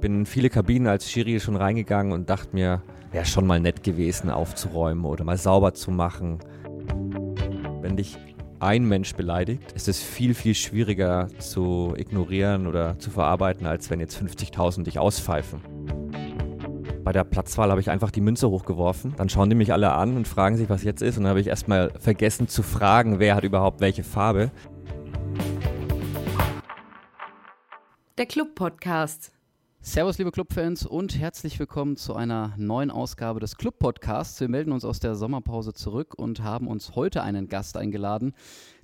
bin in viele Kabinen als Schiri schon reingegangen und dachte mir, wäre schon mal nett gewesen, aufzuräumen oder mal sauber zu machen. Wenn dich ein Mensch beleidigt, ist es viel, viel schwieriger zu ignorieren oder zu verarbeiten, als wenn jetzt 50.000 dich auspfeifen. Bei der Platzwahl habe ich einfach die Münze hochgeworfen. Dann schauen die mich alle an und fragen sich, was jetzt ist. Und dann habe ich erstmal vergessen zu fragen, wer hat überhaupt welche Farbe. Der Club-Podcast. Servus, liebe Clubfans, und herzlich willkommen zu einer neuen Ausgabe des Club-Podcasts. Wir melden uns aus der Sommerpause zurück und haben uns heute einen Gast eingeladen,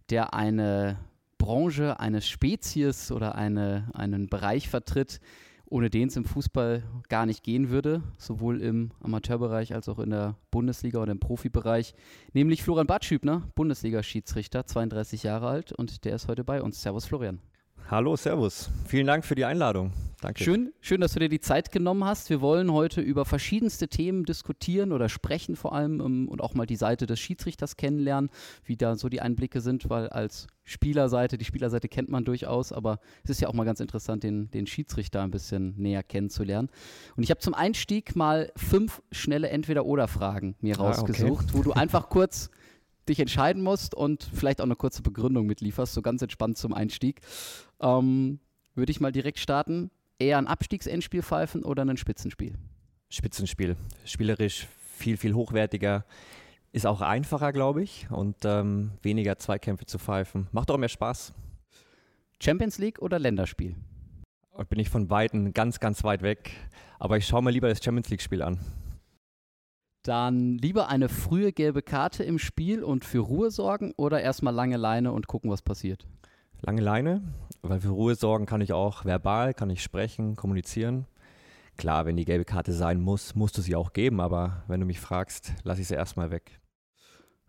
der eine Branche, eine Spezies oder eine, einen Bereich vertritt, ohne den es im Fußball gar nicht gehen würde, sowohl im Amateurbereich als auch in der Bundesliga oder im Profibereich, nämlich Florian Batschübner, Bundesliga-Schiedsrichter, 32 Jahre alt und der ist heute bei uns. Servus, Florian. Hallo, Servus. Vielen Dank für die Einladung. Danke. Schön, schön, dass du dir die Zeit genommen hast. Wir wollen heute über verschiedenste Themen diskutieren oder sprechen vor allem um, ähm, und auch mal die Seite des Schiedsrichters kennenlernen, wie da so die Einblicke sind, weil als Spielerseite, die Spielerseite kennt man durchaus, aber es ist ja auch mal ganz interessant, den, den Schiedsrichter ein bisschen näher kennenzulernen. Und ich habe zum Einstieg mal fünf schnelle Entweder-Oder-Fragen mir rausgesucht, ah, okay. wo du einfach kurz dich entscheiden musst und vielleicht auch eine kurze Begründung mitlieferst, so ganz entspannt zum Einstieg. Ähm, Würde ich mal direkt starten. Eher ein Abstiegsendspiel pfeifen oder ein Spitzenspiel? Spitzenspiel. Spielerisch viel, viel hochwertiger. Ist auch einfacher, glaube ich. Und ähm, weniger Zweikämpfe zu pfeifen. Macht auch mehr Spaß. Champions League oder Länderspiel? Bin ich von Weitem ganz, ganz weit weg. Aber ich schaue mir lieber das Champions League-Spiel an. Dann lieber eine frühe gelbe Karte im Spiel und für Ruhe sorgen oder erstmal lange Leine und gucken, was passiert? Lange Leine, weil für Ruhe sorgen kann ich auch verbal, kann ich sprechen, kommunizieren. Klar, wenn die gelbe Karte sein muss, musst du sie auch geben, aber wenn du mich fragst, lasse ich sie erstmal weg.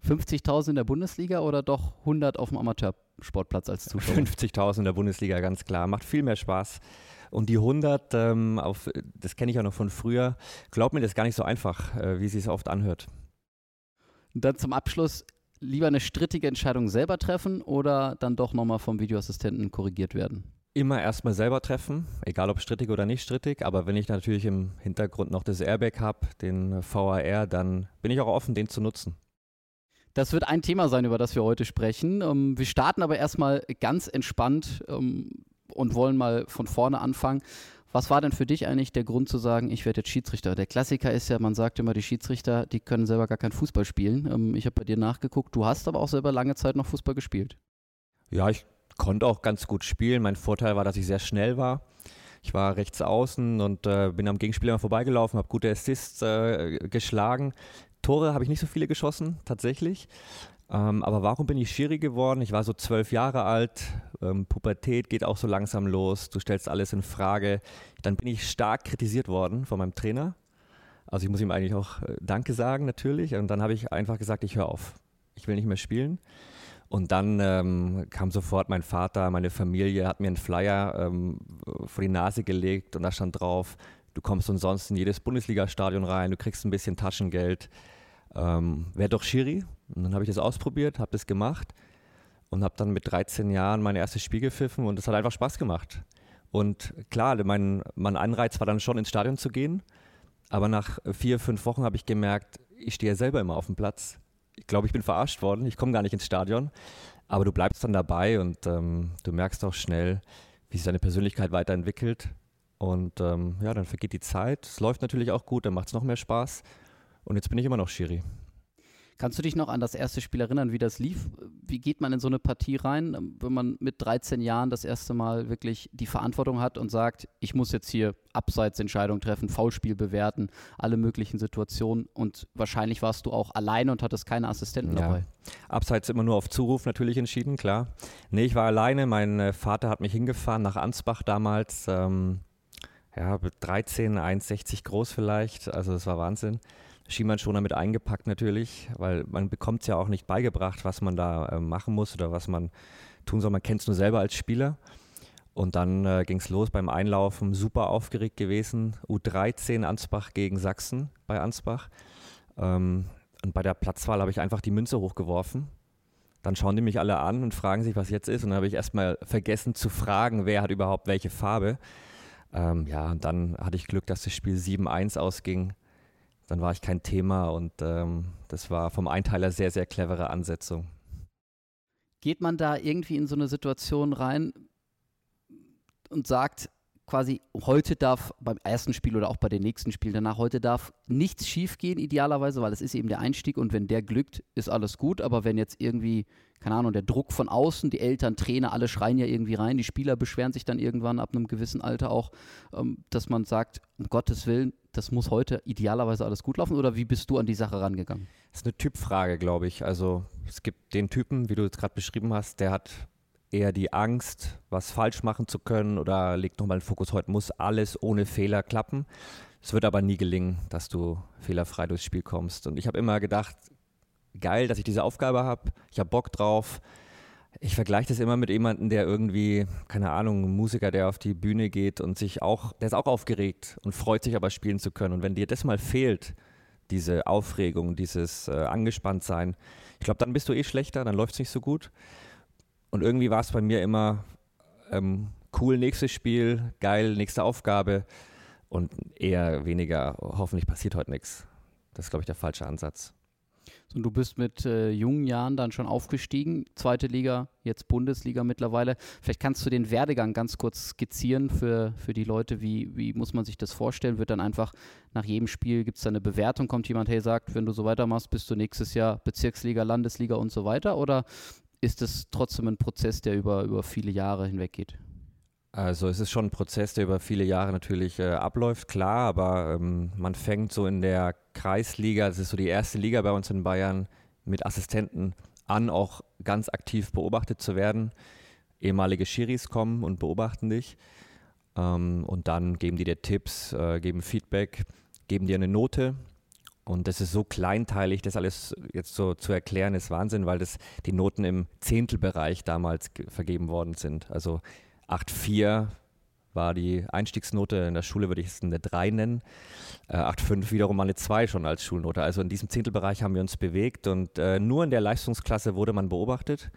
50.000 in der Bundesliga oder doch 100 auf dem Amateursportplatz als Zuschauer? 50.000 in der Bundesliga, ganz klar. Macht viel mehr Spaß. Und die 100, ähm, auf, das kenne ich auch noch von früher, glaub mir, das ist gar nicht so einfach, äh, wie sie es oft anhört. Und dann zum Abschluss, lieber eine strittige Entscheidung selber treffen oder dann doch nochmal vom Videoassistenten korrigiert werden? Immer erstmal selber treffen, egal ob strittig oder nicht strittig. Aber wenn ich natürlich im Hintergrund noch das Airbag habe, den VAR, dann bin ich auch offen, den zu nutzen. Das wird ein Thema sein, über das wir heute sprechen. Ähm, wir starten aber erstmal ganz entspannt ähm, und wollen mal von vorne anfangen. Was war denn für dich eigentlich der Grund zu sagen, ich werde jetzt Schiedsrichter? Der Klassiker ist ja, man sagt immer, die Schiedsrichter, die können selber gar keinen Fußball spielen. Ähm, ich habe bei dir nachgeguckt, du hast aber auch selber lange Zeit noch Fußball gespielt. Ja, ich konnte auch ganz gut spielen. Mein Vorteil war, dass ich sehr schnell war. Ich war rechts außen und äh, bin am Gegenspieler vorbeigelaufen, habe gute Assists äh, geschlagen. Tore habe ich nicht so viele geschossen, tatsächlich. Ähm, aber warum bin ich Schiri geworden? Ich war so zwölf Jahre alt, ähm, Pubertät geht auch so langsam los, du stellst alles in Frage. Dann bin ich stark kritisiert worden von meinem Trainer. Also ich muss ihm eigentlich auch äh, Danke sagen natürlich. Und dann habe ich einfach gesagt, ich höre auf. Ich will nicht mehr spielen. Und dann ähm, kam sofort mein Vater, meine Familie, hat mir einen Flyer ähm, vor die Nase gelegt und da stand drauf, du kommst umsonst in jedes Bundesliga-Stadion rein, du kriegst ein bisschen Taschengeld ähm, wäre doch Schiri. Und dann habe ich das ausprobiert, habe das gemacht und habe dann mit 13 Jahren mein erstes Spiel gepfiffen und es hat einfach Spaß gemacht. Und klar, mein, mein Anreiz war dann schon ins Stadion zu gehen, aber nach vier, fünf Wochen habe ich gemerkt, ich stehe ja selber immer auf dem Platz. Ich glaube, ich bin verarscht worden, ich komme gar nicht ins Stadion, aber du bleibst dann dabei und ähm, du merkst auch schnell, wie sich deine Persönlichkeit weiterentwickelt. Und ähm, ja, dann vergeht die Zeit. Es läuft natürlich auch gut, dann macht es noch mehr Spaß. Und jetzt bin ich immer noch Schiri. Kannst du dich noch an das erste Spiel erinnern, wie das lief? Wie geht man in so eine Partie rein, wenn man mit 13 Jahren das erste Mal wirklich die Verantwortung hat und sagt, ich muss jetzt hier Abseitsentscheidungen treffen, Foulspiel bewerten, alle möglichen Situationen und wahrscheinlich warst du auch alleine und hattest keine Assistenten ja. dabei. Abseits immer nur auf Zuruf natürlich entschieden, klar. Nee, ich war alleine, mein äh, Vater hat mich hingefahren nach Ansbach damals, ähm, ja, 13, 1,60 groß vielleicht, also das war Wahnsinn. Schienbeinschoner mit eingepackt natürlich, weil man bekommt es ja auch nicht beigebracht, was man da äh, machen muss oder was man tun soll. Man kennt es nur selber als Spieler. Und dann äh, ging es los beim Einlaufen, super aufgeregt gewesen. U13 Ansbach gegen Sachsen bei Ansbach. Ähm, und bei der Platzwahl habe ich einfach die Münze hochgeworfen. Dann schauen die mich alle an und fragen sich, was jetzt ist. Und dann habe ich erstmal vergessen zu fragen, wer hat überhaupt welche Farbe. Ähm, ja, und dann hatte ich Glück, dass das Spiel 7-1 ausging. Dann war ich kein Thema und ähm, das war vom Einteiler sehr, sehr clevere Ansetzung. Geht man da irgendwie in so eine Situation rein und sagt, quasi heute darf beim ersten Spiel oder auch bei den nächsten Spielen danach, heute darf nichts schiefgehen idealerweise, weil es ist eben der Einstieg und wenn der glückt, ist alles gut. Aber wenn jetzt irgendwie, keine Ahnung, der Druck von außen, die Eltern, Trainer, alle schreien ja irgendwie rein, die Spieler beschweren sich dann irgendwann ab einem gewissen Alter auch, ähm, dass man sagt, um Gottes Willen, das muss heute idealerweise alles gut laufen oder wie bist du an die Sache rangegangen? Das ist eine Typfrage, glaube ich. Also es gibt den Typen, wie du es gerade beschrieben hast, der hat eher die Angst, was falsch machen zu können oder legt nochmal den Fokus, heute muss alles ohne Fehler klappen. Es wird aber nie gelingen, dass du fehlerfrei durchs Spiel kommst. Und ich habe immer gedacht, geil, dass ich diese Aufgabe habe, ich habe Bock drauf. Ich vergleiche das immer mit jemandem, der irgendwie, keine Ahnung, ein Musiker, der auf die Bühne geht und sich auch, der ist auch aufgeregt und freut sich aber spielen zu können. Und wenn dir das mal fehlt, diese Aufregung, dieses äh, Angespanntsein, ich glaube, dann bist du eh schlechter, dann läuft es nicht so gut. Und irgendwie war es bei mir immer ähm, cool, nächstes Spiel, geil, nächste Aufgabe und eher weniger, hoffentlich passiert heute nichts. Das ist, glaube ich, der falsche Ansatz. Und du bist mit äh, jungen Jahren dann schon aufgestiegen, zweite Liga, jetzt Bundesliga mittlerweile. Vielleicht kannst du den Werdegang ganz kurz skizzieren für, für die Leute. Wie, wie muss man sich das vorstellen? Wird dann einfach nach jedem Spiel, gibt es da eine Bewertung, kommt jemand, hey, sagt, wenn du so weitermachst, bist du nächstes Jahr Bezirksliga, Landesliga und so weiter? Oder ist es trotzdem ein Prozess, der über, über viele Jahre hinweg geht? Also es ist schon ein Prozess, der über viele Jahre natürlich äh, abläuft, klar, aber ähm, man fängt so in der Kreisliga, das ist so die erste Liga bei uns in Bayern, mit Assistenten an, auch ganz aktiv beobachtet zu werden. Ehemalige Schiris kommen und beobachten dich ähm, und dann geben die dir Tipps, äh, geben Feedback, geben dir eine Note und das ist so kleinteilig, das alles jetzt so zu erklären, ist Wahnsinn, weil das die Noten im Zehntelbereich damals vergeben worden sind. Also 8,4 war die Einstiegsnote. In der Schule würde ich es eine 3 nennen. Äh, 8,5 wiederum eine 2 schon als Schulnote. Also in diesem Zehntelbereich haben wir uns bewegt und äh, nur in der Leistungsklasse wurde man beobachtet.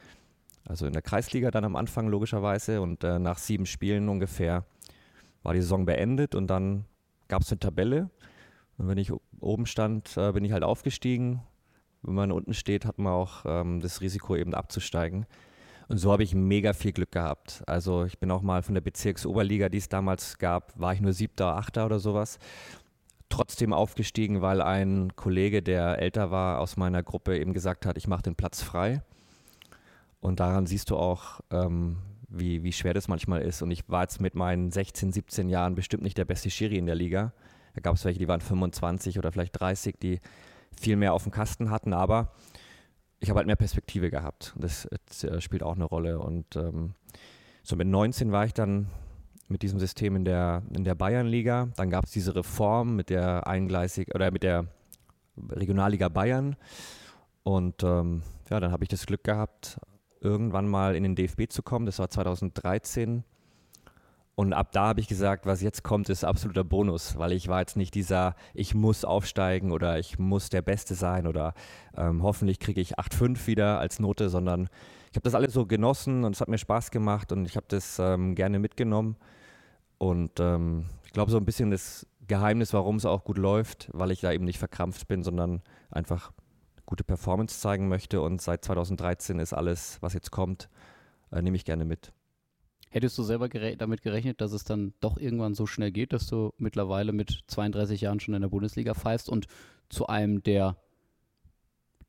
Also in der Kreisliga dann am Anfang logischerweise und äh, nach sieben Spielen ungefähr war die Saison beendet und dann gab es eine Tabelle und wenn ich oben stand, äh, bin ich halt aufgestiegen. Wenn man unten steht, hat man auch ähm, das Risiko eben abzusteigen. Und so habe ich mega viel Glück gehabt. Also ich bin auch mal von der Bezirksoberliga, die es damals gab, war ich nur siebter, achter oder sowas. Trotzdem aufgestiegen, weil ein Kollege, der älter war aus meiner Gruppe, eben gesagt hat, ich mache den Platz frei. Und daran siehst du auch, ähm, wie, wie schwer das manchmal ist. Und ich war jetzt mit meinen 16, 17 Jahren bestimmt nicht der beste Schiri in der Liga. Da gab es welche, die waren 25 oder vielleicht 30, die viel mehr auf dem Kasten hatten, aber ich habe halt mehr Perspektive gehabt. Das, das äh, spielt auch eine Rolle. Und ähm, so mit 19 war ich dann mit diesem System in der, in der Bayernliga. Dann gab es diese Reform mit der eingleisig oder mit der Regionalliga Bayern. Und ähm, ja, dann habe ich das Glück gehabt, irgendwann mal in den DFB zu kommen. Das war 2013. Und ab da habe ich gesagt, was jetzt kommt, ist absoluter Bonus, weil ich war jetzt nicht dieser, ich muss aufsteigen oder ich muss der Beste sein oder ähm, hoffentlich kriege ich 8,5 wieder als Note, sondern ich habe das alles so genossen und es hat mir Spaß gemacht und ich habe das ähm, gerne mitgenommen. Und ähm, ich glaube, so ein bisschen das Geheimnis, warum es auch gut läuft, weil ich da eben nicht verkrampft bin, sondern einfach gute Performance zeigen möchte. Und seit 2013 ist alles, was jetzt kommt, äh, nehme ich gerne mit. Hättest du selber gere damit gerechnet, dass es dann doch irgendwann so schnell geht, dass du mittlerweile mit 32 Jahren schon in der Bundesliga pfeifst und zu einem der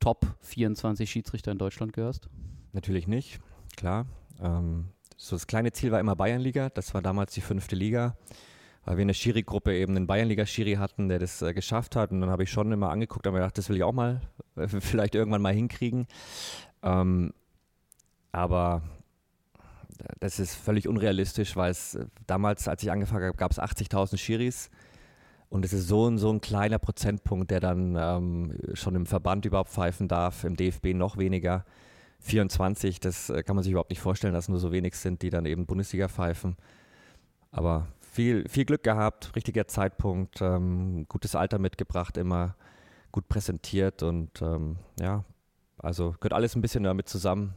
Top 24 Schiedsrichter in Deutschland gehörst? Natürlich nicht, klar. Ähm, so das kleine Ziel war immer Bayernliga. Das war damals die fünfte Liga, weil wir in der Schiri-Gruppe eben einen Bayernliga-Schiri hatten, der das äh, geschafft hat. Und dann habe ich schon immer angeguckt mir gedacht, das will ich auch mal, äh, vielleicht irgendwann mal hinkriegen. Ähm, aber das ist völlig unrealistisch, weil es äh, damals, als ich angefangen habe, gab es 80.000 Schiris. Und es ist so ein, so ein kleiner Prozentpunkt, der dann ähm, schon im Verband überhaupt pfeifen darf, im DFB noch weniger. 24, das äh, kann man sich überhaupt nicht vorstellen, dass nur so wenig sind, die dann eben Bundesliga pfeifen. Aber viel, viel Glück gehabt, richtiger Zeitpunkt, ähm, gutes Alter mitgebracht, immer gut präsentiert und ähm, ja, also gehört alles ein bisschen damit zusammen.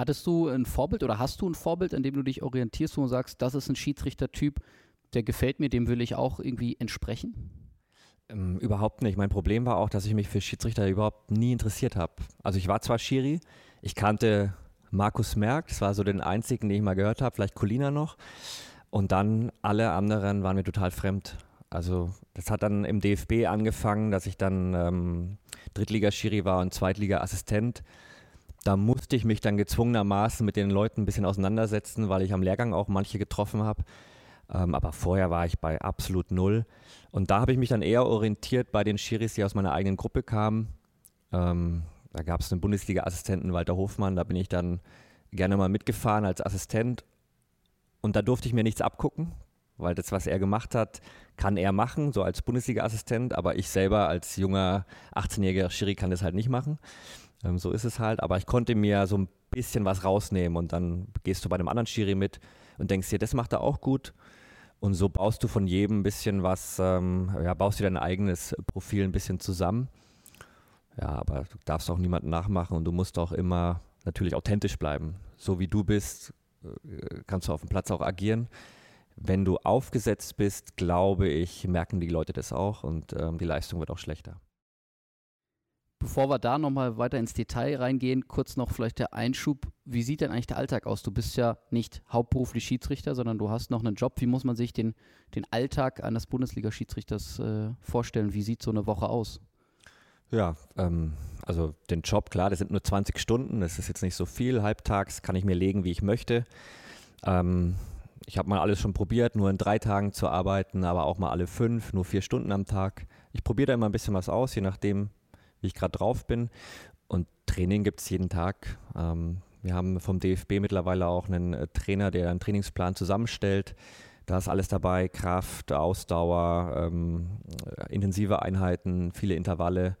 Hattest du ein Vorbild oder hast du ein Vorbild, an dem du dich orientierst, du sagst, das ist ein Schiedsrichtertyp, der gefällt mir, dem will ich auch irgendwie entsprechen? Ähm, überhaupt nicht. Mein Problem war auch, dass ich mich für Schiedsrichter überhaupt nie interessiert habe. Also ich war zwar Schiri, ich kannte Markus Merck, das war so den einzigen, den ich mal gehört habe, vielleicht Colina noch. Und dann alle anderen waren mir total fremd. Also das hat dann im DFB angefangen, dass ich dann ähm, Drittliga-Schiri war und Zweitliga-Assistent. Da musste ich mich dann gezwungenermaßen mit den Leuten ein bisschen auseinandersetzen, weil ich am Lehrgang auch manche getroffen habe. Ähm, aber vorher war ich bei absolut null. Und da habe ich mich dann eher orientiert bei den Schiris, die aus meiner eigenen Gruppe kamen. Ähm, da gab es einen Bundesliga-Assistenten, Walter Hofmann, da bin ich dann gerne mal mitgefahren als Assistent. Und da durfte ich mir nichts abgucken, weil das, was er gemacht hat, kann er machen, so als Bundesliga-Assistent. Aber ich selber als junger 18-jähriger Schiri kann das halt nicht machen. Ähm, so ist es halt. Aber ich konnte mir so ein bisschen was rausnehmen und dann gehst du bei einem anderen Schiri mit und denkst dir, das macht er auch gut. Und so baust du von jedem ein bisschen was, ähm, ja, baust dir dein eigenes Profil ein bisschen zusammen. Ja, aber du darfst auch niemanden nachmachen und du musst auch immer natürlich authentisch bleiben. So wie du bist, äh, kannst du auf dem Platz auch agieren. Wenn du aufgesetzt bist, glaube ich, merken die Leute das auch und ähm, die Leistung wird auch schlechter. Bevor wir da nochmal weiter ins Detail reingehen, kurz noch vielleicht der Einschub. Wie sieht denn eigentlich der Alltag aus? Du bist ja nicht hauptberuflich Schiedsrichter, sondern du hast noch einen Job. Wie muss man sich den, den Alltag eines Bundesliga-Schiedsrichters äh, vorstellen? Wie sieht so eine Woche aus? Ja, ähm, also den Job, klar, das sind nur 20 Stunden, das ist jetzt nicht so viel. Halbtags kann ich mir legen, wie ich möchte. Ähm, ich habe mal alles schon probiert, nur in drei Tagen zu arbeiten, aber auch mal alle fünf, nur vier Stunden am Tag. Ich probiere da immer ein bisschen was aus, je nachdem, wie ich gerade drauf bin. Und Training gibt es jeden Tag. Ähm, wir haben vom DFB mittlerweile auch einen äh, Trainer, der einen Trainingsplan zusammenstellt. Da ist alles dabei, Kraft, Ausdauer, ähm, äh, intensive Einheiten, viele Intervalle.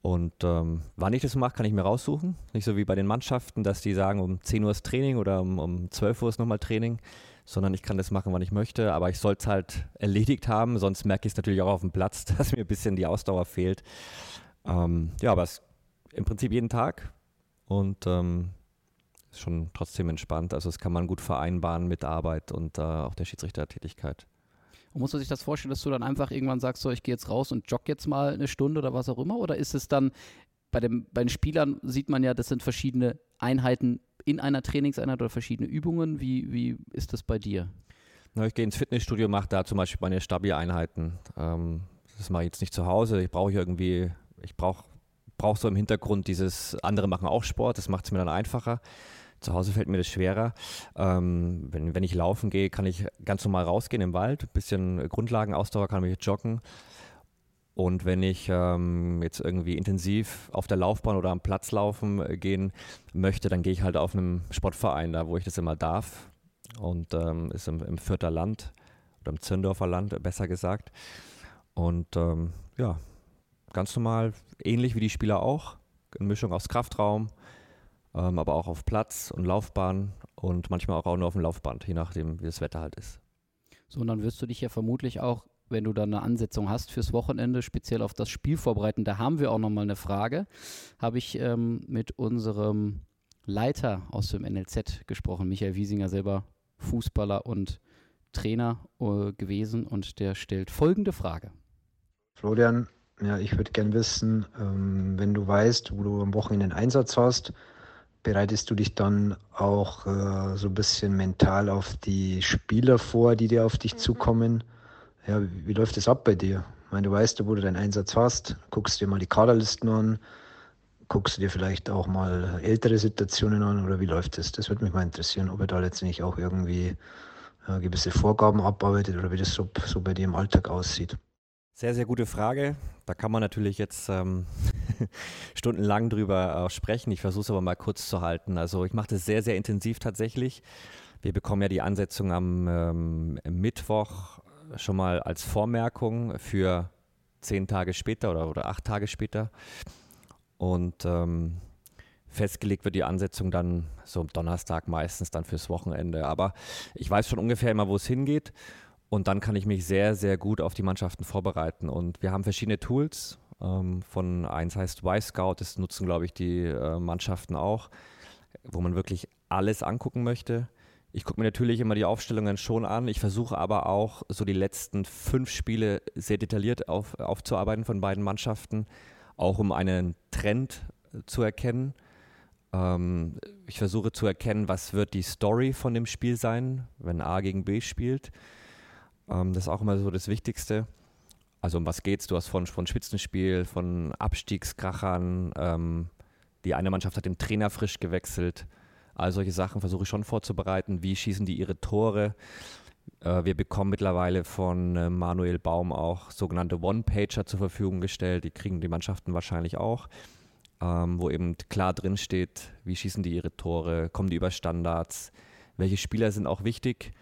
Und ähm, wann ich das mache, kann ich mir raussuchen. Nicht so wie bei den Mannschaften, dass die sagen, um 10 Uhr ist Training oder um, um 12 Uhr ist nochmal Training, sondern ich kann das machen, wann ich möchte. Aber ich soll es halt erledigt haben, sonst merke ich es natürlich auch auf dem Platz, dass mir ein bisschen die Ausdauer fehlt. Ähm, ja, aber es im Prinzip jeden Tag und ähm, ist schon trotzdem entspannt. Also das kann man gut vereinbaren mit Arbeit und äh, auch der Schiedsrichtertätigkeit. Und muss man sich das vorstellen, dass du dann einfach irgendwann sagst, so ich gehe jetzt raus und jogge jetzt mal eine Stunde oder was auch immer? Oder ist es dann, bei, dem, bei den Spielern sieht man ja, das sind verschiedene Einheiten in einer Trainingseinheit oder verschiedene Übungen. Wie, wie ist das bei dir? Na, ich gehe ins Fitnessstudio, mache da zum Beispiel meine Stabi-Einheiten. Ähm, das mache ich jetzt nicht zu Hause. Ich brauche irgendwie ich brauche brauch so im Hintergrund dieses, andere machen auch Sport, das macht es mir dann einfacher. Zu Hause fällt mir das schwerer. Ähm, wenn, wenn ich laufen gehe, kann ich ganz normal rausgehen im Wald, ein bisschen Grundlagenausdauer, kann ich joggen. Und wenn ich ähm, jetzt irgendwie intensiv auf der Laufbahn oder am Platz laufen äh, gehen möchte, dann gehe ich halt auf einem Sportverein, da wo ich das immer darf. Und ähm, ist im, im Vierter Land oder im Zirndorfer Land, besser gesagt. Und ähm, ja, ganz normal, ähnlich wie die Spieler auch. Eine Mischung aus Kraftraum, ähm, aber auch auf Platz und Laufbahn und manchmal auch nur auf dem Laufband, je nachdem, wie das Wetter halt ist. So, und dann wirst du dich ja vermutlich auch, wenn du dann eine Ansetzung hast fürs Wochenende, speziell auf das Spiel vorbereiten. Da haben wir auch nochmal eine Frage. Habe ich ähm, mit unserem Leiter aus dem NLZ gesprochen, Michael Wiesinger, selber Fußballer und Trainer äh, gewesen, und der stellt folgende Frage. Florian, ja, ich würde gern wissen, ähm, wenn du weißt, wo du am Wochenende einen Einsatz hast, bereitest du dich dann auch äh, so ein bisschen mental auf die Spieler vor, die dir auf dich mhm. zukommen? Ja, wie, wie läuft das ab bei dir? Ich meine, du weißt, wo du deinen Einsatz hast, guckst dir mal die Kaderlisten an, guckst du dir vielleicht auch mal ältere Situationen an oder wie läuft das? Das würde mich mal interessieren, ob er da letztendlich auch irgendwie äh, gewisse Vorgaben abarbeitet oder wie das so, so bei dir im Alltag aussieht. Sehr, sehr gute Frage. Da kann man natürlich jetzt ähm, stundenlang drüber äh, sprechen. Ich versuche es aber mal kurz zu halten. Also ich mache das sehr, sehr intensiv tatsächlich. Wir bekommen ja die Ansetzung am ähm, Mittwoch schon mal als Vormerkung für zehn Tage später oder, oder acht Tage später. Und ähm, festgelegt wird die Ansetzung dann so am Donnerstag meistens dann fürs Wochenende. Aber ich weiß schon ungefähr immer, wo es hingeht. Und dann kann ich mich sehr, sehr gut auf die Mannschaften vorbereiten. Und wir haben verschiedene Tools. Ähm, von eins heißt Y-Scout, das nutzen, glaube ich, die äh, Mannschaften auch, wo man wirklich alles angucken möchte. Ich gucke mir natürlich immer die Aufstellungen schon an. Ich versuche aber auch so die letzten fünf Spiele sehr detailliert auf, aufzuarbeiten von beiden Mannschaften, auch um einen Trend zu erkennen. Ähm, ich versuche zu erkennen, was wird die Story von dem Spiel sein, wenn A gegen B spielt. Ähm, das ist auch immer so das Wichtigste. Also um was geht's? Du hast von, von Spitzenspiel, von Abstiegskrachern. Ähm, die eine Mannschaft hat den Trainer frisch gewechselt. All solche Sachen versuche ich schon vorzubereiten. Wie schießen die ihre Tore? Äh, wir bekommen mittlerweile von äh, Manuel Baum auch sogenannte One-Pager zur Verfügung gestellt. Die kriegen die Mannschaften wahrscheinlich auch ähm, wo eben klar drin steht, wie schießen die ihre Tore, kommen die über Standards, welche Spieler sind auch wichtig,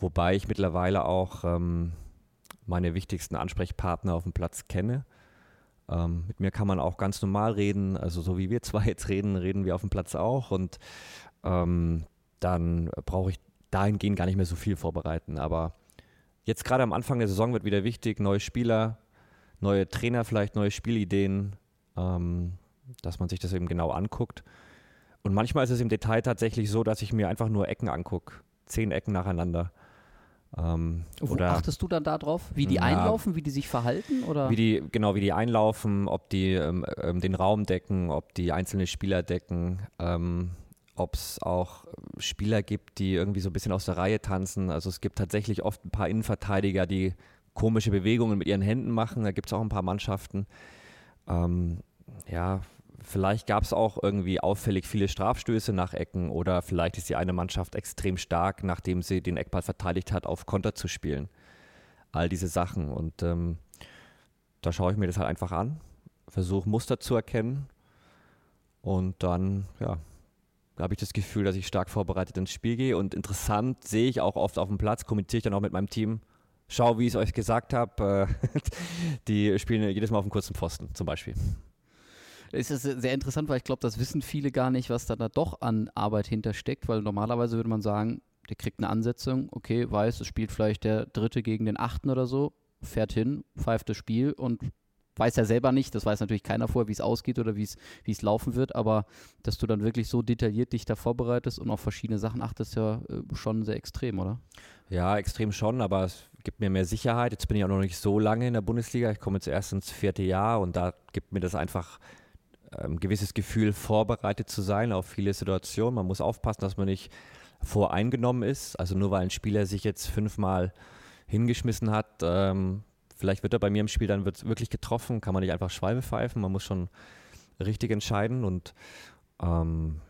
wobei ich mittlerweile auch ähm, meine wichtigsten Ansprechpartner auf dem Platz kenne. Ähm, mit mir kann man auch ganz normal reden, also so wie wir zwei jetzt reden, reden wir auf dem Platz auch und ähm, dann brauche ich dahingehend gar nicht mehr so viel vorbereiten. Aber jetzt gerade am Anfang der Saison wird wieder wichtig, neue Spieler, neue Trainer, vielleicht neue Spielideen. Ähm, dass man sich das eben genau anguckt. Und manchmal ist es im Detail tatsächlich so, dass ich mir einfach nur Ecken angucke. Zehn Ecken nacheinander. Ähm, Wo oder, achtest du dann darauf? Wie die ja, einlaufen, wie die sich verhalten? Oder? Wie die, genau, wie die einlaufen, ob die ähm, ähm den Raum decken, ob die einzelne Spieler decken, ähm, ob es auch Spieler gibt, die irgendwie so ein bisschen aus der Reihe tanzen. Also es gibt tatsächlich oft ein paar Innenverteidiger, die komische Bewegungen mit ihren Händen machen. Da gibt es auch ein paar Mannschaften. Ähm, ja, Vielleicht gab es auch irgendwie auffällig viele Strafstöße nach Ecken oder vielleicht ist die eine Mannschaft extrem stark, nachdem sie den Eckball verteidigt hat, auf Konter zu spielen. All diese Sachen. Und ähm, da schaue ich mir das halt einfach an, versuche Muster zu erkennen und dann, ja, habe ich das Gefühl, dass ich stark vorbereitet ins Spiel gehe. Und interessant sehe ich auch oft auf dem Platz, kommuniziere ich dann auch mit meinem Team. Schau, wie ich es euch gesagt habe. Äh, die spielen jedes Mal auf dem kurzen Pfosten zum Beispiel ist es sehr interessant, weil ich glaube, das wissen viele gar nicht, was da, da doch an Arbeit hintersteckt, weil normalerweise würde man sagen, der kriegt eine Ansetzung, okay, weiß, es spielt vielleicht der Dritte gegen den Achten oder so, fährt hin, pfeift das Spiel und weiß ja selber nicht, das weiß natürlich keiner vorher, wie es ausgeht oder wie es laufen wird, aber dass du dann wirklich so detailliert dich da vorbereitest und auf verschiedene Sachen achtest, ja äh, schon sehr extrem, oder? Ja, extrem schon, aber es gibt mir mehr Sicherheit. Jetzt bin ich auch noch nicht so lange in der Bundesliga. Ich komme jetzt erst ins vierte Jahr und da gibt mir das einfach ein ähm, gewisses Gefühl, vorbereitet zu sein auf viele Situationen. Man muss aufpassen, dass man nicht voreingenommen ist. Also nur weil ein Spieler sich jetzt fünfmal hingeschmissen hat, ähm, vielleicht wird er bei mir im Spiel dann wirklich getroffen, kann man nicht einfach Schwalbe pfeifen, man muss schon richtig entscheiden und ähm,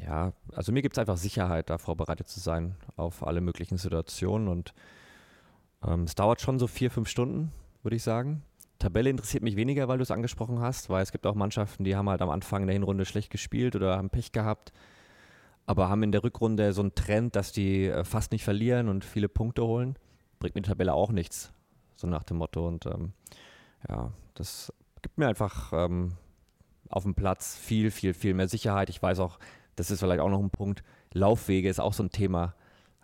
ja, also mir gibt es einfach Sicherheit, da vorbereitet zu sein auf alle möglichen Situationen und ähm, es dauert schon so vier, fünf Stunden, würde ich sagen. Tabelle interessiert mich weniger, weil du es angesprochen hast, weil es gibt auch Mannschaften, die haben halt am Anfang der Hinrunde schlecht gespielt oder haben Pech gehabt, aber haben in der Rückrunde so einen Trend, dass die äh, fast nicht verlieren und viele Punkte holen. Bringt mir die Tabelle auch nichts, so nach dem Motto. Und ähm, ja, das gibt mir einfach ähm, auf dem Platz viel, viel, viel mehr Sicherheit. Ich weiß auch, das ist vielleicht auch noch ein Punkt, Laufwege ist auch so ein Thema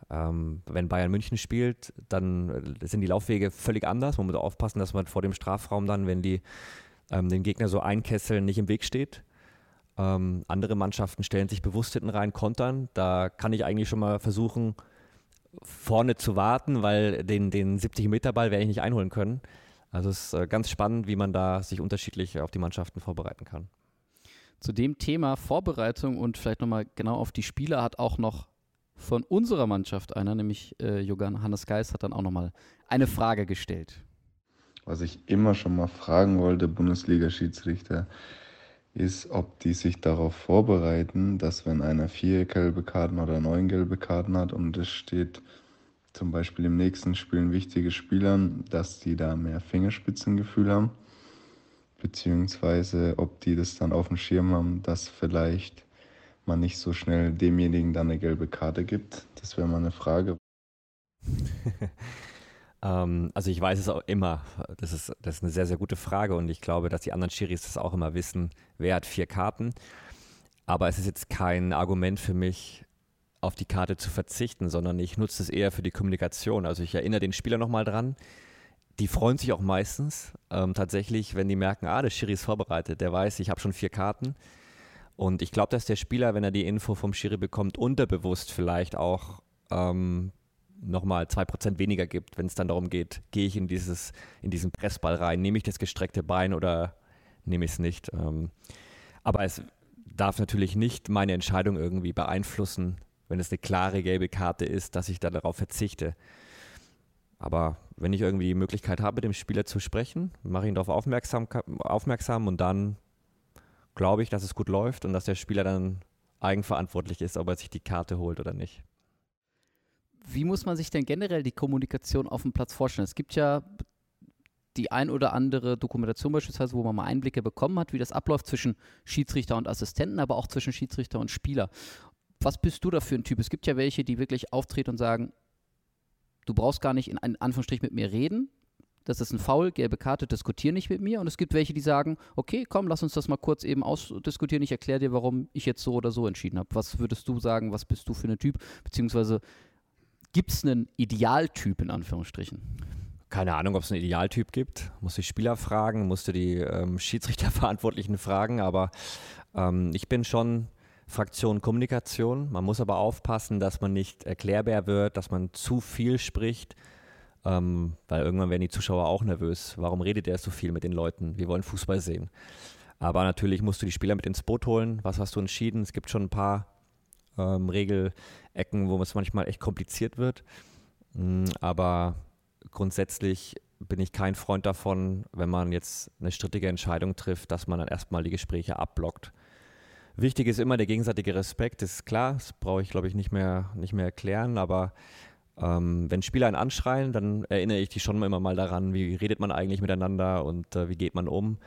ähm, wenn Bayern München spielt, dann äh, sind die Laufwege völlig anders. Man muss aufpassen, dass man vor dem Strafraum dann, wenn die ähm, den Gegner so einkesseln, nicht im Weg steht. Ähm, andere Mannschaften stellen sich bewusst hinten rein, kontern. Da kann ich eigentlich schon mal versuchen, vorne zu warten, weil den, den 70-Meter-Ball werde ich nicht einholen können. Also es ist äh, ganz spannend, wie man da sich unterschiedlich auf die Mannschaften vorbereiten kann. Zu dem Thema Vorbereitung und vielleicht nochmal genau auf die Spieler hat auch noch von unserer Mannschaft einer, nämlich äh, Jogan Hannes Geis, hat dann auch nochmal eine Frage gestellt. Was ich immer schon mal fragen wollte, Bundesliga-Schiedsrichter, ist, ob die sich darauf vorbereiten, dass wenn einer vier gelbe Karten oder neun gelbe Karten hat und es steht zum Beispiel im nächsten Spiel ein wichtiges Spielern, dass die da mehr Fingerspitzengefühl haben, beziehungsweise ob die das dann auf dem Schirm haben, dass vielleicht man nicht so schnell demjenigen dann eine gelbe Karte gibt? Das wäre mal eine Frage. ähm, also ich weiß es auch immer. Das ist, das ist eine sehr, sehr gute Frage und ich glaube, dass die anderen Schiris das auch immer wissen, wer hat vier Karten. Aber es ist jetzt kein Argument für mich, auf die Karte zu verzichten, sondern ich nutze es eher für die Kommunikation. Also ich erinnere den Spieler nochmal dran. Die freuen sich auch meistens ähm, tatsächlich, wenn die merken, ah, der Schiri ist vorbereitet, der weiß, ich habe schon vier Karten und ich glaube, dass der Spieler, wenn er die Info vom Schiri bekommt, unterbewusst vielleicht auch ähm, nochmal 2% weniger gibt, wenn es dann darum geht, gehe ich in, dieses, in diesen Pressball rein, nehme ich das gestreckte Bein oder nehme ich es nicht. Ähm, aber es darf natürlich nicht meine Entscheidung irgendwie beeinflussen, wenn es eine klare gelbe Karte ist, dass ich da darauf verzichte. Aber wenn ich irgendwie die Möglichkeit habe, mit dem Spieler zu sprechen, mache ich ihn darauf aufmerksam, aufmerksam und dann glaube ich, dass es gut läuft und dass der Spieler dann eigenverantwortlich ist, ob er sich die Karte holt oder nicht. Wie muss man sich denn generell die Kommunikation auf dem Platz vorstellen? Es gibt ja die ein oder andere Dokumentation beispielsweise, wo man mal Einblicke bekommen hat, wie das abläuft zwischen Schiedsrichter und Assistenten, aber auch zwischen Schiedsrichter und Spieler. Was bist du da für ein Typ? Es gibt ja welche, die wirklich auftreten und sagen, du brauchst gar nicht in Anführungsstrich mit mir reden, das ist ein Foul, gelbe Karte, diskutier nicht mit mir. Und es gibt welche, die sagen, okay, komm, lass uns das mal kurz eben ausdiskutieren. Ich erkläre dir, warum ich jetzt so oder so entschieden habe. Was würdest du sagen, was bist du für ein Typ? Beziehungsweise gibt es einen Idealtyp in Anführungsstrichen? Keine Ahnung, ob es einen Idealtyp gibt. Muss die Spieler fragen, musste die ähm, Schiedsrichterverantwortlichen fragen, aber ähm, ich bin schon Fraktion Kommunikation. Man muss aber aufpassen, dass man nicht erklärbar wird, dass man zu viel spricht, ähm, weil irgendwann werden die Zuschauer auch nervös. Warum redet er so viel mit den Leuten? Wir wollen Fußball sehen. Aber natürlich musst du die Spieler mit ins Boot holen. Was hast du entschieden? Es gibt schon ein paar ähm, Regelecken, wo es manchmal echt kompliziert wird. Mhm, aber grundsätzlich bin ich kein Freund davon, wenn man jetzt eine strittige Entscheidung trifft, dass man dann erstmal die Gespräche abblockt. Wichtig ist immer der gegenseitige Respekt, das ist klar, das brauche ich glaube ich nicht mehr, nicht mehr erklären, aber ähm, wenn Spieler einen anschreien, dann erinnere ich die schon immer mal daran, wie redet man eigentlich miteinander und äh, wie geht man um.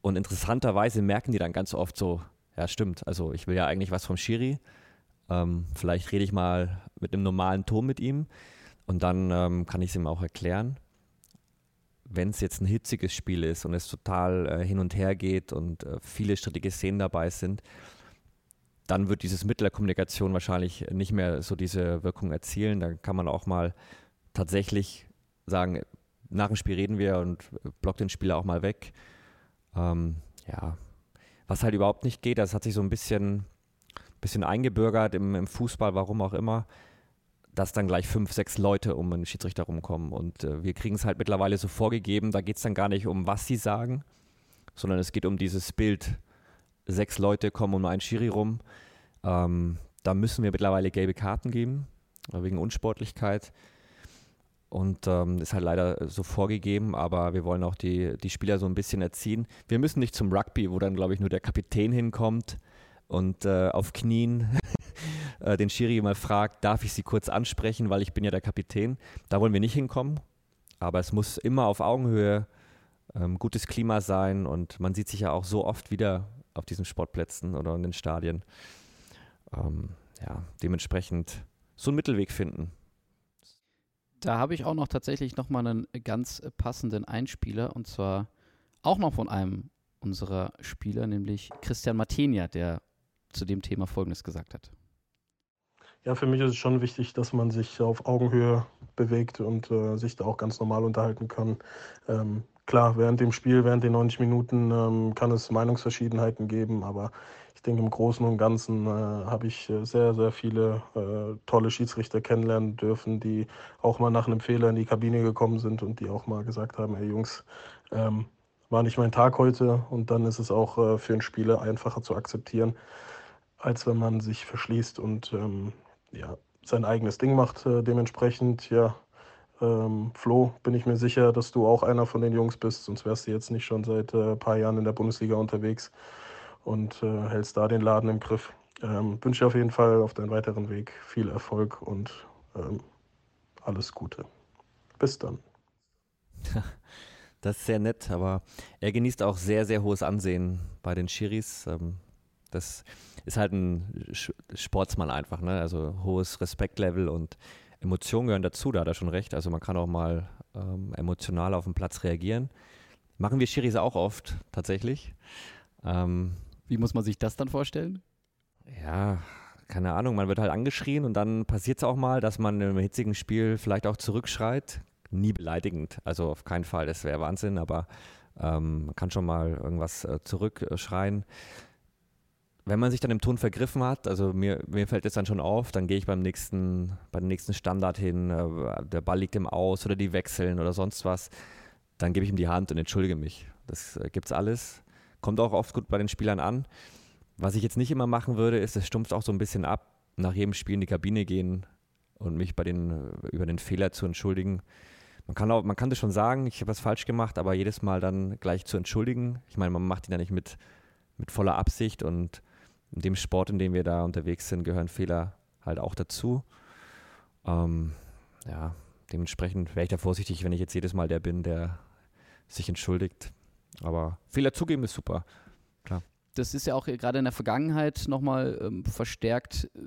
Und interessanterweise merken die dann ganz oft so, ja stimmt, also ich will ja eigentlich was vom Schiri, ähm, vielleicht rede ich mal mit einem normalen Ton mit ihm und dann ähm, kann ich es ihm auch erklären. Wenn es jetzt ein hitziges Spiel ist und es total äh, hin und her geht und äh, viele strittige Szenen dabei sind, dann wird dieses Mittel der Kommunikation wahrscheinlich nicht mehr so diese Wirkung erzielen. Da kann man auch mal tatsächlich sagen, nach dem Spiel reden wir und blockt den Spieler auch mal weg. Ähm, ja, was halt überhaupt nicht geht, das hat sich so ein bisschen bisschen eingebürgert im, im Fußball, warum auch immer, dass dann gleich fünf, sechs Leute um einen Schiedsrichter rumkommen. Und äh, wir kriegen es halt mittlerweile so vorgegeben, da geht es dann gar nicht um, was sie sagen, sondern es geht um dieses Bild. Sechs Leute kommen um einen Schiri rum. Ähm, da müssen wir mittlerweile gelbe Karten geben, äh, wegen Unsportlichkeit. Und ähm, ist halt leider so vorgegeben, aber wir wollen auch die, die Spieler so ein bisschen erziehen. Wir müssen nicht zum Rugby, wo dann, glaube ich, nur der Kapitän hinkommt und äh, auf Knien äh, den Schiri mal fragt, darf ich Sie kurz ansprechen, weil ich bin ja der Kapitän. Da wollen wir nicht hinkommen, aber es muss immer auf Augenhöhe ähm, gutes Klima sein und man sieht sich ja auch so oft wieder auf diesen Sportplätzen oder in den Stadien. Ähm, ja, dementsprechend so einen Mittelweg finden. Da habe ich auch noch tatsächlich nochmal einen ganz passenden Einspieler und zwar auch noch von einem unserer Spieler, nämlich Christian Martenia, der zu dem Thema Folgendes gesagt hat. Ja, für mich ist es schon wichtig, dass man sich auf Augenhöhe bewegt und äh, sich da auch ganz normal unterhalten kann. Ähm, klar, während dem Spiel, während den 90 Minuten ähm, kann es Meinungsverschiedenheiten geben, aber ich denke, im Großen und Ganzen äh, habe ich äh, sehr, sehr viele äh, tolle Schiedsrichter kennenlernen dürfen, die auch mal nach einem Fehler in die Kabine gekommen sind und die auch mal gesagt haben, ey Jungs, ähm, war nicht mein Tag heute und dann ist es auch äh, für einen Spieler einfacher zu akzeptieren als wenn man sich verschließt und ähm, ja, sein eigenes Ding macht. Äh, dementsprechend, ja, ähm, Flo, bin ich mir sicher, dass du auch einer von den Jungs bist, sonst wärst du jetzt nicht schon seit ein äh, paar Jahren in der Bundesliga unterwegs und äh, hältst da den Laden im Griff. Ähm, wünsche auf jeden Fall auf deinem weiteren Weg viel Erfolg und ähm, alles Gute. Bis dann. Das ist sehr nett, aber er genießt auch sehr, sehr hohes Ansehen bei den Schiris. Ähm, das ist halt ein Sportsmann einfach, ne? Also hohes Respektlevel und Emotionen gehören dazu, da hat er schon recht. Also man kann auch mal ähm, emotional auf den Platz reagieren. Machen wir Schiris auch oft, tatsächlich. Ähm, Wie muss man sich das dann vorstellen? Ja, keine Ahnung, man wird halt angeschrien und dann passiert es auch mal, dass man im hitzigen Spiel vielleicht auch zurückschreit. Nie beleidigend, also auf keinen Fall, das wäre Wahnsinn, aber ähm, man kann schon mal irgendwas äh, zurückschreien wenn man sich dann im Ton vergriffen hat, also mir, mir fällt es dann schon auf, dann gehe ich beim nächsten, beim nächsten Standard hin, äh, der Ball liegt im Aus oder die wechseln oder sonst was, dann gebe ich ihm die Hand und entschuldige mich. Das äh, gibt's alles. Kommt auch oft gut bei den Spielern an. Was ich jetzt nicht immer machen würde, ist, es stumpft auch so ein bisschen ab, nach jedem Spiel in die Kabine gehen und mich bei den, äh, über den Fehler zu entschuldigen. Man kann, auch, man kann das schon sagen, ich habe was falsch gemacht, aber jedes Mal dann gleich zu entschuldigen. Ich meine, man macht ihn ja nicht mit, mit voller Absicht und in dem Sport, in dem wir da unterwegs sind, gehören Fehler halt auch dazu. Ähm, ja, dementsprechend wäre ich da vorsichtig, wenn ich jetzt jedes Mal der bin, der sich entschuldigt. Aber Fehler zugeben ist super, klar. Das ist ja auch gerade in der Vergangenheit nochmal ähm, verstärkt äh,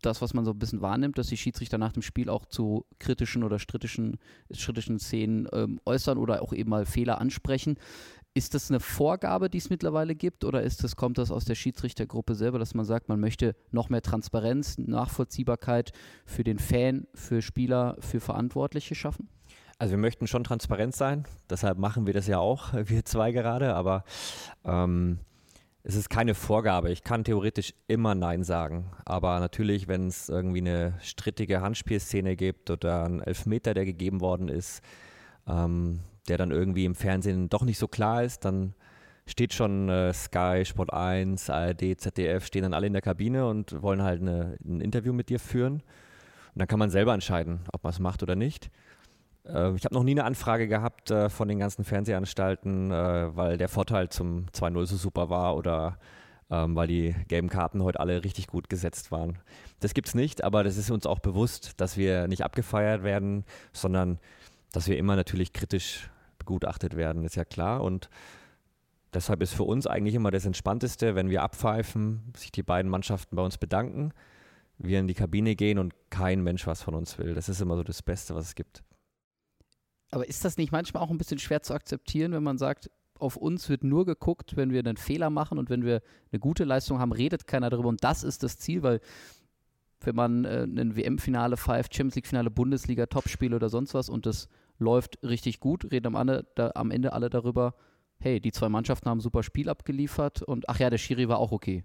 das, was man so ein bisschen wahrnimmt, dass die Schiedsrichter nach dem Spiel auch zu kritischen oder strittischen, strittischen Szenen ähm, äußern oder auch eben mal Fehler ansprechen. Ist das eine Vorgabe, die es mittlerweile gibt, oder ist das, kommt das aus der Schiedsrichtergruppe selber, dass man sagt, man möchte noch mehr Transparenz, Nachvollziehbarkeit für den Fan, für Spieler, für Verantwortliche schaffen? Also wir möchten schon transparent sein, deshalb machen wir das ja auch, wir zwei gerade, aber ähm, es ist keine Vorgabe. Ich kann theoretisch immer Nein sagen, aber natürlich, wenn es irgendwie eine strittige Handspielszene gibt oder ein Elfmeter, der gegeben worden ist, ähm, der dann irgendwie im Fernsehen doch nicht so klar ist, dann steht schon äh, Sky, Sport 1, ARD, ZDF, stehen dann alle in der Kabine und wollen halt eine, ein Interview mit dir führen. Und dann kann man selber entscheiden, ob man es macht oder nicht. Äh, ich habe noch nie eine Anfrage gehabt äh, von den ganzen Fernsehanstalten, äh, weil der Vorteil zum 2-0 so super war oder ähm, weil die gelben Karten heute alle richtig gut gesetzt waren. Das gibt es nicht, aber das ist uns auch bewusst, dass wir nicht abgefeiert werden, sondern dass wir immer natürlich kritisch begutachtet werden, ist ja klar. Und deshalb ist für uns eigentlich immer das Entspannteste, wenn wir abpfeifen, sich die beiden Mannschaften bei uns bedanken, wir in die Kabine gehen und kein Mensch was von uns will. Das ist immer so das Beste, was es gibt. Aber ist das nicht manchmal auch ein bisschen schwer zu akzeptieren, wenn man sagt, auf uns wird nur geguckt, wenn wir einen Fehler machen und wenn wir eine gute Leistung haben, redet keiner darüber und das ist das Ziel, weil wenn man äh, ein WM-Finale pfeift, Champions League-Finale, Bundesliga, Topspiel oder sonst was und das läuft richtig gut, reden am, Ende, da, am Ende alle darüber, hey, die zwei Mannschaften haben ein super Spiel abgeliefert und ach ja, der Schiri war auch okay.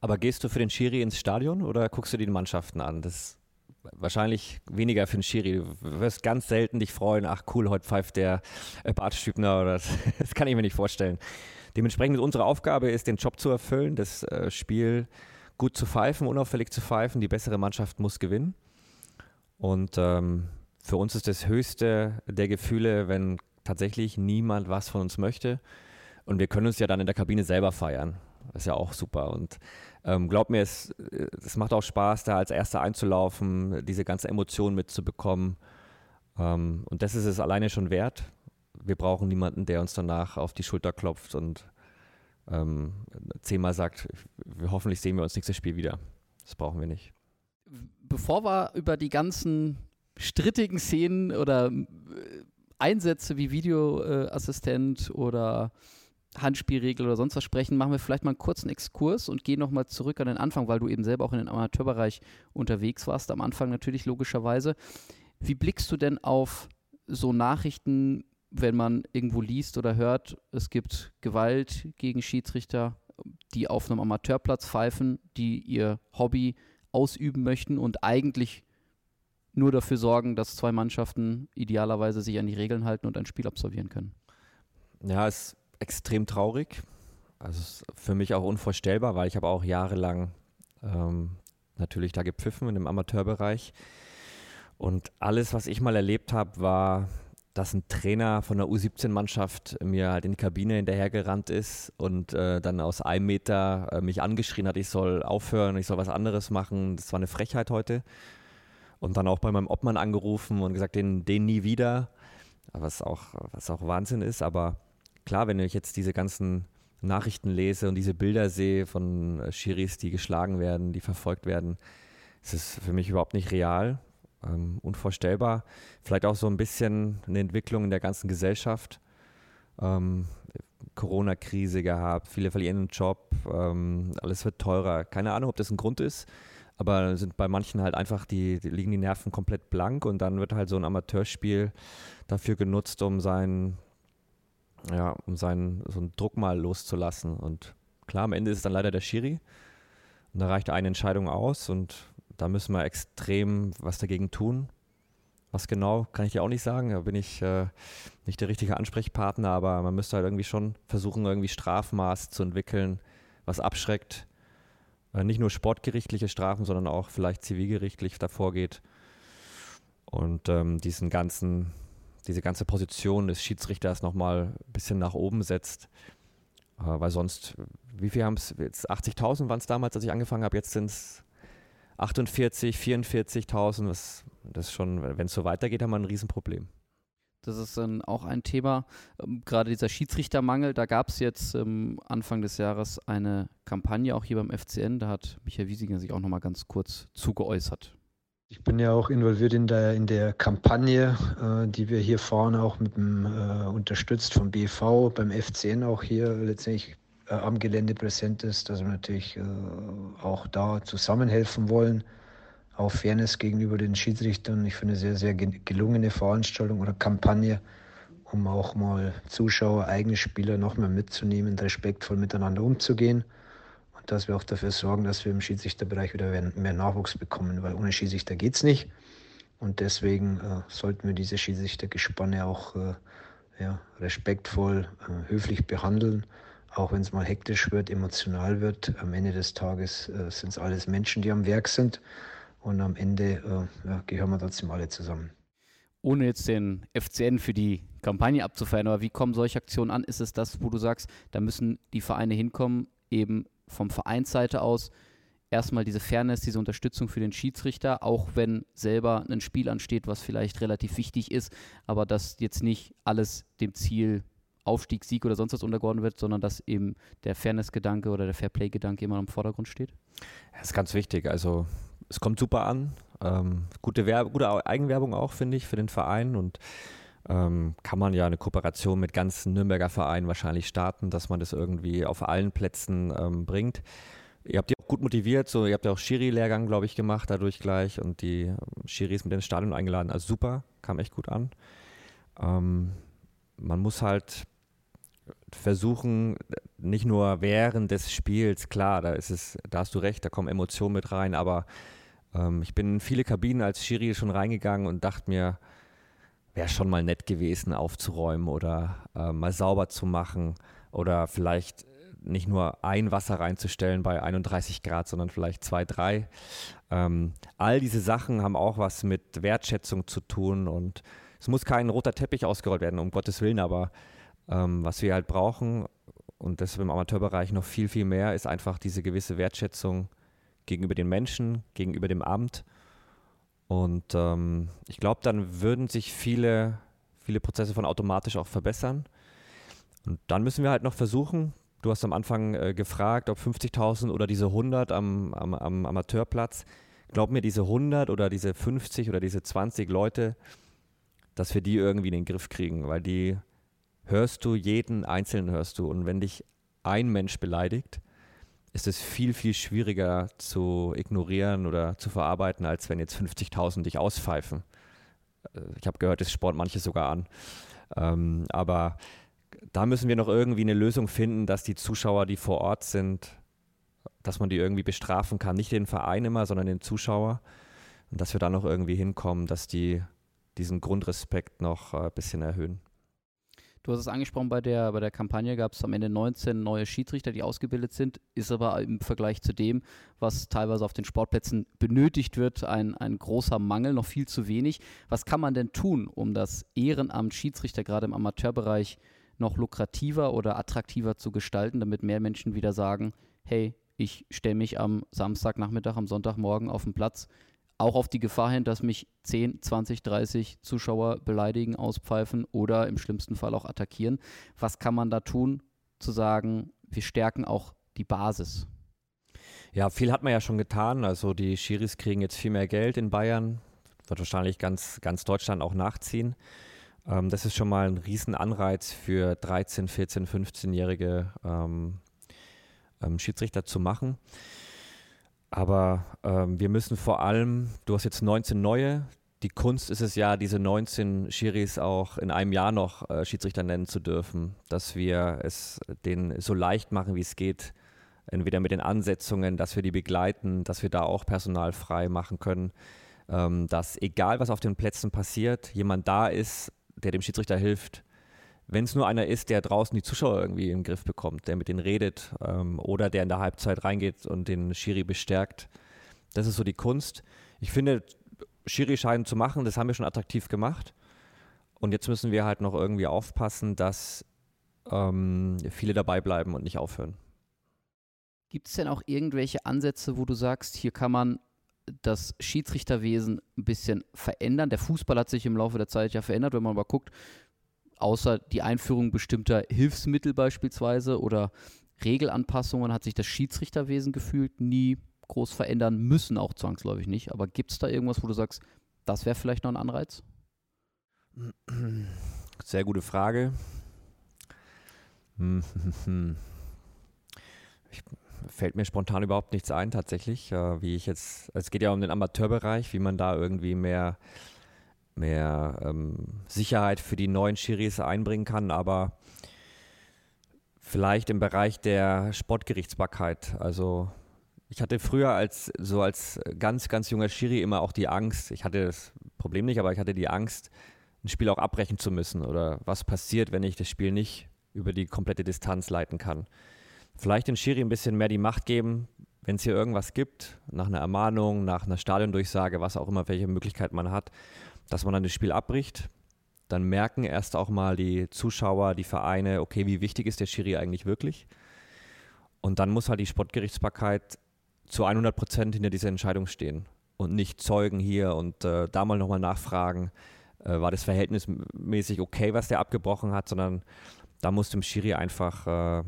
Aber gehst du für den Schiri ins Stadion oder guckst du die Mannschaften an? Das ist wahrscheinlich weniger für den Schiri. Du wirst ganz selten dich freuen, ach cool, heute pfeift der äh, Bart Stübner oder das, das, kann ich mir nicht vorstellen. Dementsprechend unsere Aufgabe ist, den Job zu erfüllen, das äh, Spiel gut zu pfeifen, unauffällig zu pfeifen. Die bessere Mannschaft muss gewinnen. Und ähm, für uns ist das höchste der Gefühle, wenn tatsächlich niemand was von uns möchte. Und wir können uns ja dann in der Kabine selber feiern. Das ist ja auch super. Und ähm, glaub mir, es, es macht auch Spaß, da als Erster einzulaufen, diese ganze Emotion mitzubekommen. Ähm, und das ist es alleine schon wert. Wir brauchen niemanden, der uns danach auf die Schulter klopft und ähm, zehnmal sagt, hoffentlich sehen wir uns nächstes Spiel wieder. Das brauchen wir nicht. Bevor wir über die ganzen strittigen Szenen oder äh, Einsätze wie Videoassistent äh, oder Handspielregel oder sonst was sprechen, machen wir vielleicht mal einen kurzen Exkurs und gehen nochmal zurück an den Anfang, weil du eben selber auch in den Amateurbereich unterwegs warst, am Anfang natürlich logischerweise. Wie blickst du denn auf so Nachrichten, wenn man irgendwo liest oder hört, es gibt Gewalt gegen Schiedsrichter, die auf einem Amateurplatz pfeifen, die ihr Hobby ausüben möchten und eigentlich nur dafür sorgen, dass zwei Mannschaften idealerweise sich an die Regeln halten und ein Spiel absolvieren können. Ja, ist extrem traurig. Also für mich auch unvorstellbar, weil ich habe auch jahrelang ähm, natürlich da gepfiffen in dem Amateurbereich. Und alles, was ich mal erlebt habe, war, dass ein Trainer von der U17-Mannschaft mir halt in die Kabine hinterhergerannt ist und äh, dann aus einem Meter äh, mich angeschrien hat, ich soll aufhören, ich soll was anderes machen. Das war eine Frechheit heute und dann auch bei meinem Obmann angerufen und gesagt, den, den nie wieder, was auch, was auch Wahnsinn ist. Aber klar, wenn ich jetzt diese ganzen Nachrichten lese und diese Bilder sehe von äh, Schiris, die geschlagen werden, die verfolgt werden, ist es für mich überhaupt nicht real, ähm, unvorstellbar. Vielleicht auch so ein bisschen eine Entwicklung in der ganzen Gesellschaft. Ähm, Corona-Krise gehabt, viele verlieren den Job, ähm, alles wird teurer. Keine Ahnung, ob das ein Grund ist. Aber sind bei manchen halt einfach, die, die, liegen die Nerven komplett blank und dann wird halt so ein Amateurspiel dafür genutzt, um seinen, ja, um seinen so einen Druck mal loszulassen. Und klar, am Ende ist es dann leider der Schiri. Und da reicht eine Entscheidung aus und da müssen wir extrem was dagegen tun. Was genau, kann ich dir auch nicht sagen. Da bin ich äh, nicht der richtige Ansprechpartner, aber man müsste halt irgendwie schon versuchen, irgendwie Strafmaß zu entwickeln, was abschreckt. Äh, nicht nur sportgerichtliche Strafen, sondern auch vielleicht zivilgerichtlich davor geht. Und ähm, diesen ganzen, diese ganze Position des Schiedsrichters nochmal ein bisschen nach oben setzt. Äh, weil sonst, wie viel haben es, 80.000 waren es damals, als ich angefangen habe, jetzt sind es 48, 44.000, das, ist schon, wenn es so weitergeht, haben wir ein Riesenproblem. Das ist dann auch ein Thema, ähm, gerade dieser Schiedsrichtermangel. Da gab es jetzt ähm, Anfang des Jahres eine Kampagne, auch hier beim FCN. Da hat Michael Wiesinger sich auch nochmal ganz kurz zugeäußert. Ich bin ja auch involviert in der, in der Kampagne, äh, die wir hier fahren, auch mit dem, äh, unterstützt vom BV, beim FCN auch hier letztendlich äh, am Gelände präsent ist, dass wir natürlich äh, auch da zusammenhelfen wollen. Auch Fairness gegenüber den Schiedsrichtern. Ich finde sehr, sehr gelungene Veranstaltung oder Kampagne, um auch mal Zuschauer, eigene Spieler noch mehr mitzunehmen, respektvoll miteinander umzugehen. Und dass wir auch dafür sorgen, dass wir im Schiedsrichterbereich wieder mehr Nachwuchs bekommen, weil ohne Schiedsrichter geht es nicht. Und deswegen äh, sollten wir diese Schiedsrichtergespanne auch äh, ja, respektvoll, äh, höflich behandeln auch wenn es mal hektisch wird, emotional wird. Am Ende des Tages äh, sind es alles Menschen, die am Werk sind. Und am Ende äh, ja, gehören wir trotzdem alle zusammen. Ohne jetzt den FCN für die Kampagne abzufeiern, aber wie kommen solche Aktionen an? Ist es das, wo du sagst, da müssen die Vereine hinkommen, eben vom Vereinsseite aus, erstmal diese Fairness, diese Unterstützung für den Schiedsrichter, auch wenn selber ein Spiel ansteht, was vielleicht relativ wichtig ist, aber dass jetzt nicht alles dem Ziel Aufstieg, Sieg oder sonst was untergeordnet wird, sondern dass eben der Fairness-Gedanke oder der Fairplay-Gedanke immer im Vordergrund steht? Das ist ganz wichtig. Also es kommt super an. Ähm, gute, Werb gute Eigenwerbung auch, finde ich, für den Verein und ähm, kann man ja eine Kooperation mit ganzen Nürnberger Vereinen wahrscheinlich starten, dass man das irgendwie auf allen Plätzen ähm, bringt. Ihr habt die auch gut motiviert, so ihr habt ja auch Schiri-Lehrgang, glaube ich, gemacht dadurch gleich und die ähm, Schiris mit ins Stadion eingeladen. Also super, kam echt gut an. Ähm, man muss halt versuchen, nicht nur während des Spiels, klar, da ist es, da hast du recht, da kommen Emotionen mit rein, aber ähm, ich bin in viele Kabinen als Schiri schon reingegangen und dachte mir, wäre schon mal nett gewesen, aufzuräumen oder äh, mal sauber zu machen oder vielleicht nicht nur ein Wasser reinzustellen bei 31 Grad, sondern vielleicht zwei, drei. Ähm, all diese Sachen haben auch was mit Wertschätzung zu tun und es muss kein roter Teppich ausgerollt werden, um Gottes Willen, aber ähm, was wir halt brauchen, und das im Amateurbereich noch viel, viel mehr, ist einfach diese gewisse Wertschätzung gegenüber den Menschen, gegenüber dem Amt. Und ähm, ich glaube, dann würden sich viele, viele Prozesse von automatisch auch verbessern. Und dann müssen wir halt noch versuchen, du hast am Anfang äh, gefragt, ob 50.000 oder diese 100 am, am, am Amateurplatz. Glaub mir, diese 100 oder diese 50 oder diese 20 Leute, dass wir die irgendwie in den Griff kriegen, weil die hörst du jeden Einzelnen hörst du. Und wenn dich ein Mensch beleidigt, ist es viel, viel schwieriger zu ignorieren oder zu verarbeiten, als wenn jetzt 50.000 dich auspfeifen. Äh, ich habe gehört, es sport manche sogar an. Ähm, aber da müssen wir noch irgendwie eine Lösung finden, dass die Zuschauer, die vor Ort sind, dass man die irgendwie bestrafen kann. Nicht den Verein immer, sondern den Zuschauer. Und dass wir da noch irgendwie hinkommen, dass die diesen Grundrespekt noch ein äh, bisschen erhöhen. Du hast es angesprochen, bei der, bei der Kampagne gab es am Ende 19 neue Schiedsrichter, die ausgebildet sind, ist aber im Vergleich zu dem, was teilweise auf den Sportplätzen benötigt wird, ein, ein großer Mangel, noch viel zu wenig. Was kann man denn tun, um das Ehrenamt Schiedsrichter gerade im Amateurbereich noch lukrativer oder attraktiver zu gestalten, damit mehr Menschen wieder sagen, hey, ich stelle mich am Samstagnachmittag, am Sonntagmorgen auf den Platz, auch auf die Gefahr hin, dass mich 10, 20, 30 Zuschauer beleidigen, auspfeifen oder im schlimmsten Fall auch attackieren. Was kann man da tun, zu sagen, wir stärken auch die Basis? Ja, viel hat man ja schon getan. Also die Schiris kriegen jetzt viel mehr Geld in Bayern. Wird wahrscheinlich ganz, ganz Deutschland auch nachziehen. Ähm, das ist schon mal ein Riesenanreiz für 13, 14, 15-jährige ähm, ähm, Schiedsrichter zu machen. Aber ähm, wir müssen vor allem, du hast jetzt 19 neue. Die Kunst ist es ja, diese 19 Schiris auch in einem Jahr noch äh, Schiedsrichter nennen zu dürfen, dass wir es denen so leicht machen, wie es geht, Entweder mit den Ansetzungen, dass wir die begleiten, dass wir da auch Personal frei machen können, ähm, dass egal was auf den Plätzen passiert, jemand da ist, der dem Schiedsrichter hilft. Wenn es nur einer ist, der draußen die Zuschauer irgendwie den Griff bekommt, der mit denen redet ähm, oder der in der Halbzeit reingeht und den Schiri bestärkt. Das ist so die Kunst. Ich finde, Schiri-Scheiden zu machen, das haben wir schon attraktiv gemacht. Und jetzt müssen wir halt noch irgendwie aufpassen, dass ähm, viele dabei bleiben und nicht aufhören. Gibt es denn auch irgendwelche Ansätze, wo du sagst, hier kann man das Schiedsrichterwesen ein bisschen verändern? Der Fußball hat sich im Laufe der Zeit ja verändert, wenn man mal guckt, außer die Einführung bestimmter Hilfsmittel beispielsweise oder Regelanpassungen hat sich das Schiedsrichterwesen gefühlt nie groß verändern müssen, auch zwangsläufig nicht. Aber gibt es da irgendwas, wo du sagst, das wäre vielleicht noch ein Anreiz? Sehr gute Frage. Ich, fällt mir spontan überhaupt nichts ein, tatsächlich. Äh, wie ich jetzt, es geht ja um den Amateurbereich, wie man da irgendwie mehr, mehr ähm, Sicherheit für die neuen Schiris einbringen kann, aber vielleicht im Bereich der Sportgerichtsbarkeit. Also ich hatte früher als so als ganz, ganz junger Schiri immer auch die Angst, ich hatte das Problem nicht, aber ich hatte die Angst, ein Spiel auch abbrechen zu müssen oder was passiert, wenn ich das Spiel nicht über die komplette Distanz leiten kann. Vielleicht den Schiri ein bisschen mehr die Macht geben, wenn es hier irgendwas gibt, nach einer Ermahnung, nach einer Stadiondurchsage, was auch immer, welche Möglichkeit man hat, dass man dann das Spiel abbricht. Dann merken erst auch mal die Zuschauer, die Vereine, okay, wie wichtig ist der Schiri eigentlich wirklich? Und dann muss halt die Sportgerichtsbarkeit zu 100 Prozent hinter dieser Entscheidung stehen und nicht Zeugen hier und äh, da mal nochmal nachfragen, äh, war das verhältnismäßig okay, was der abgebrochen hat, sondern da muss dem Schiri einfach äh,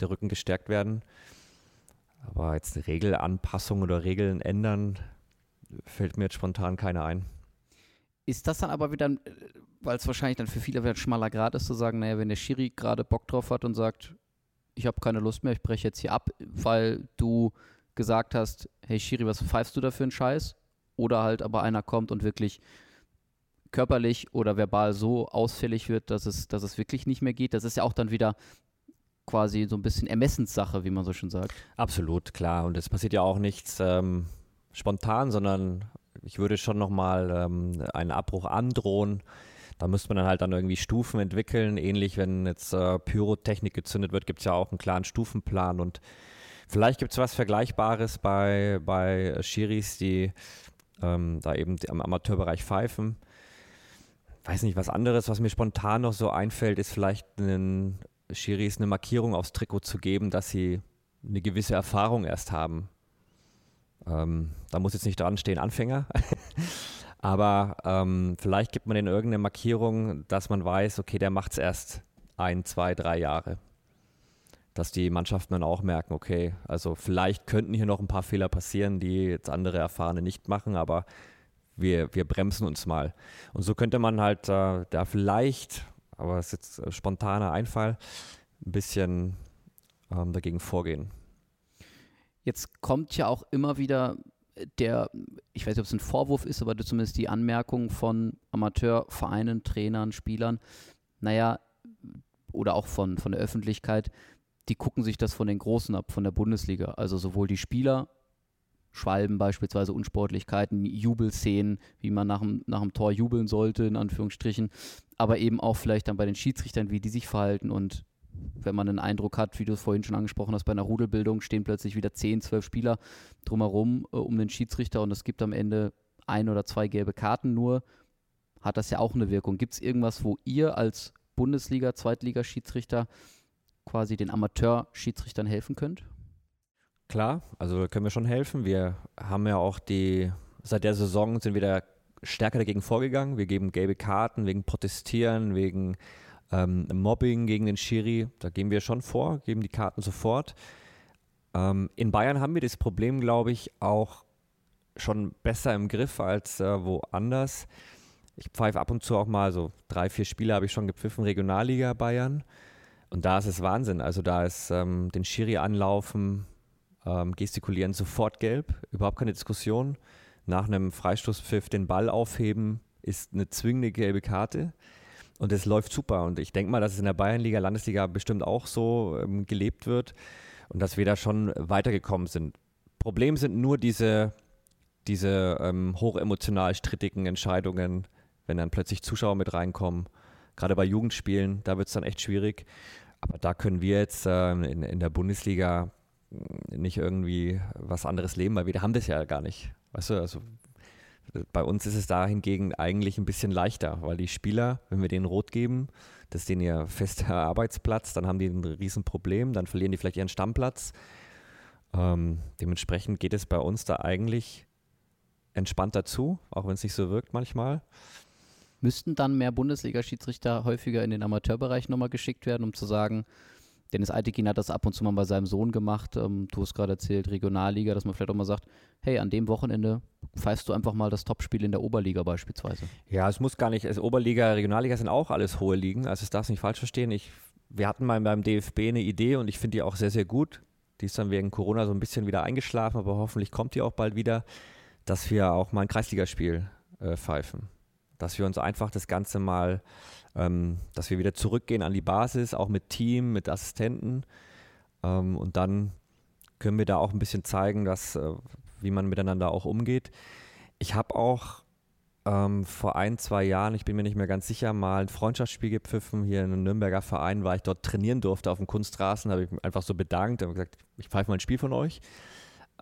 der Rücken gestärkt werden. Aber jetzt Regelanpassung oder Regeln ändern, fällt mir jetzt spontan keine ein. Ist das dann aber wieder, weil es wahrscheinlich dann für viele wieder ein schmaler Grad ist, zu sagen, naja, wenn der Schiri gerade Bock drauf hat und sagt, ich habe keine Lust mehr, ich breche jetzt hier ab, weil du gesagt hast, hey Schiri, was pfeifst du da für einen Scheiß? Oder halt aber einer kommt und wirklich körperlich oder verbal so ausfällig wird, dass es, dass es wirklich nicht mehr geht. Das ist ja auch dann wieder quasi so ein bisschen Ermessenssache, wie man so schon sagt. Absolut, klar. Und es passiert ja auch nichts ähm, spontan, sondern ich würde schon nochmal ähm, einen Abbruch androhen. Da müsste man dann halt dann irgendwie Stufen entwickeln. Ähnlich, wenn jetzt äh, Pyrotechnik gezündet wird, gibt es ja auch einen klaren Stufenplan und Vielleicht gibt es was Vergleichbares bei, bei Schiris, die ähm, da eben am Amateurbereich pfeifen. Weiß nicht, was anderes, was mir spontan noch so einfällt, ist vielleicht einen Schiris eine Markierung aufs Trikot zu geben, dass sie eine gewisse Erfahrung erst haben. Ähm, da muss jetzt nicht dran stehen, Anfänger. Aber ähm, vielleicht gibt man in irgendeine Markierung, dass man weiß, okay, der macht es erst ein, zwei, drei Jahre dass die Mannschaften dann auch merken, okay, also vielleicht könnten hier noch ein paar Fehler passieren, die jetzt andere Erfahrene nicht machen, aber wir, wir bremsen uns mal. Und so könnte man halt äh, da vielleicht, aber es ist jetzt spontaner Einfall, ein bisschen ähm, dagegen vorgehen. Jetzt kommt ja auch immer wieder der, ich weiß nicht, ob es ein Vorwurf ist, aber zumindest die Anmerkung von Amateurvereinen, Trainern, Spielern, naja, oder auch von, von der Öffentlichkeit, die gucken sich das von den Großen ab, von der Bundesliga. Also sowohl die Spieler, Schwalben beispielsweise, Unsportlichkeiten, Jubelszenen, wie man nach dem, nach dem Tor jubeln sollte, in Anführungsstrichen, aber eben auch vielleicht dann bei den Schiedsrichtern, wie die sich verhalten und wenn man einen Eindruck hat, wie du es vorhin schon angesprochen hast, bei einer Rudelbildung stehen plötzlich wieder 10, 12 Spieler drumherum äh, um den Schiedsrichter und es gibt am Ende ein oder zwei gelbe Karten nur, hat das ja auch eine Wirkung. Gibt es irgendwas, wo ihr als Bundesliga, Zweitligaschiedsrichter quasi den Amateur-Schiedsrichtern helfen könnt? Klar, also können wir schon helfen. Wir haben ja auch die, seit der Saison sind wir da stärker dagegen vorgegangen. Wir geben gelbe Karten wegen Protestieren, wegen ähm, Mobbing gegen den Schiri. Da gehen wir schon vor, geben die Karten sofort. Ähm, in Bayern haben wir das Problem, glaube ich, auch schon besser im Griff als äh, woanders. Ich pfeife ab und zu auch mal so drei, vier Spiele habe ich schon gepfiffen, Regionalliga Bayern. Und da ist es Wahnsinn. Also da ist ähm, den Schiri anlaufen, ähm, gestikulieren sofort gelb, überhaupt keine Diskussion. Nach einem Freistoßpfiff den Ball aufheben ist eine zwingende gelbe Karte. Und es läuft super. Und ich denke mal, dass es in der Bayernliga, Landesliga bestimmt auch so ähm, gelebt wird. und dass wir da schon weitergekommen sind. Problem sind nur diese, diese ähm, hochemotional strittigen Entscheidungen, wenn dann plötzlich Zuschauer mit reinkommen. Gerade bei Jugendspielen, da wird es dann echt schwierig. Aber da können wir jetzt äh, in, in der Bundesliga nicht irgendwie was anderes leben, weil wir haben das ja gar nicht. Weißt du, also bei uns ist es da hingegen eigentlich ein bisschen leichter, weil die Spieler, wenn wir denen rot geben, das ist denen ihr fester Arbeitsplatz, dann haben die ein Riesenproblem, dann verlieren die vielleicht ihren Stammplatz. Ähm, dementsprechend geht es bei uns da eigentlich entspannt dazu, auch wenn es nicht so wirkt manchmal. Müssten dann mehr Bundesliga-Schiedsrichter häufiger in den Amateurbereich nochmal geschickt werden, um zu sagen, Dennis Eitekin hat das ab und zu mal bei seinem Sohn gemacht. Ähm, du hast gerade erzählt, Regionalliga, dass man vielleicht auch mal sagt, hey, an dem Wochenende pfeifst du einfach mal das Topspiel in der Oberliga beispielsweise. Ja, es muss gar nicht, also Oberliga, Regionalliga sind auch alles hohe Ligen, also es darf nicht falsch verstehen. Ich, wir hatten mal beim DFB eine Idee und ich finde die auch sehr, sehr gut. Die ist dann wegen Corona so ein bisschen wieder eingeschlafen, aber hoffentlich kommt die auch bald wieder, dass wir auch mal ein Kreisligaspiel äh, pfeifen. Dass wir uns einfach das Ganze mal ähm, dass wir wieder zurückgehen an die Basis, auch mit Team, mit Assistenten. Ähm, und dann können wir da auch ein bisschen zeigen, dass, äh, wie man miteinander auch umgeht. Ich habe auch ähm, vor ein, zwei Jahren, ich bin mir nicht mehr ganz sicher, mal ein Freundschaftsspiel gepfiffen hier in einem Nürnberger Verein, weil ich dort trainieren durfte auf dem Kunstrasen, habe ich mich einfach so bedankt, habe gesagt, ich pfeife mal ein Spiel von euch.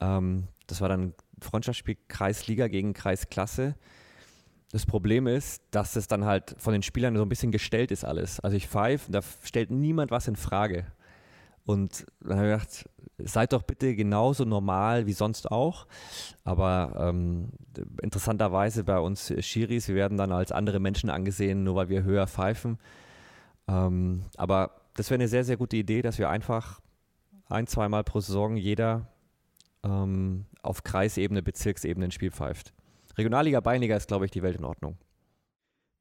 Ähm, das war dann ein Freundschaftsspiel Kreisliga gegen Kreisklasse. Das Problem ist, dass es dann halt von den Spielern so ein bisschen gestellt ist alles. Also ich pfeife, da stellt niemand was in Frage. Und dann habe ich gedacht, seid doch bitte genauso normal wie sonst auch. Aber ähm, interessanterweise bei uns Schiris, wir werden dann als andere Menschen angesehen, nur weil wir höher pfeifen. Ähm, aber das wäre eine sehr, sehr gute Idee, dass wir einfach ein, zweimal pro Saison jeder ähm, auf Kreisebene, Bezirksebene ein Spiel pfeift. Regionalliga, Beinliga ist, glaube ich, die Welt in Ordnung.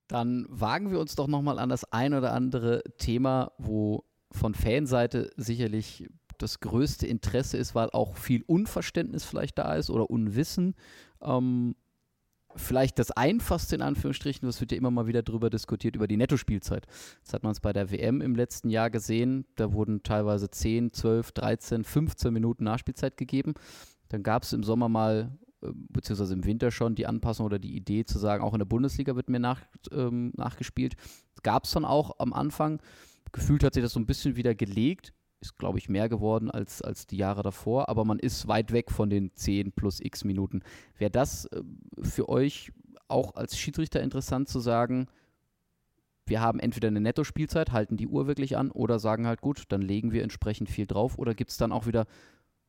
Dann wagen wir uns doch nochmal an das ein oder andere Thema, wo von Fanseite sicherlich das größte Interesse ist, weil auch viel Unverständnis vielleicht da ist oder Unwissen. Ähm, vielleicht das einfachste in Anführungsstrichen, das wird ja immer mal wieder drüber diskutiert, über die Nettospielzeit. Das hat man es bei der WM im letzten Jahr gesehen. Da wurden teilweise 10, 12, 13, 15 Minuten Nachspielzeit gegeben. Dann gab es im Sommer mal beziehungsweise im Winter schon die Anpassung oder die Idee zu sagen, auch in der Bundesliga wird mir nach, ähm, nachgespielt. Gab es dann auch am Anfang. Gefühlt hat sich das so ein bisschen wieder gelegt. Ist, glaube ich, mehr geworden als, als die Jahre davor, aber man ist weit weg von den 10 plus x Minuten. Wäre das äh, für euch auch als Schiedsrichter interessant zu sagen, wir haben entweder eine Netto-Spielzeit, halten die Uhr wirklich an oder sagen halt, gut, dann legen wir entsprechend viel drauf oder gibt es dann auch wieder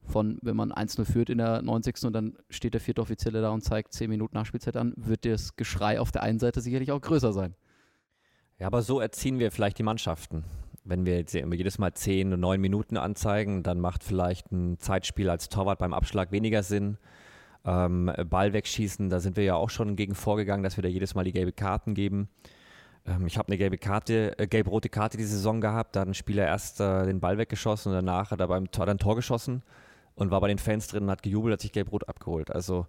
von, wenn man 1-0 führt in der 90. und dann steht der vierte Offizielle da und zeigt 10 Minuten Nachspielzeit an, wird das Geschrei auf der einen Seite sicherlich auch größer sein. Ja, aber so erziehen wir vielleicht die Mannschaften. Wenn wir jetzt jedes Mal 10 und 9 Minuten anzeigen, dann macht vielleicht ein Zeitspiel als Torwart beim Abschlag weniger Sinn. Ähm, Ball wegschießen, da sind wir ja auch schon gegen vorgegangen, dass wir da jedes Mal die gelbe Karten geben. Ähm, ich habe eine gelbe Karte, äh, gelb-rote Karte die Saison gehabt, da hat ein Spieler erst äh, den Ball weggeschossen und danach hat er beim Tor, dann Tor geschossen und war bei den Fans drin und hat gejubelt, hat sich Gelb-Rot abgeholt. Also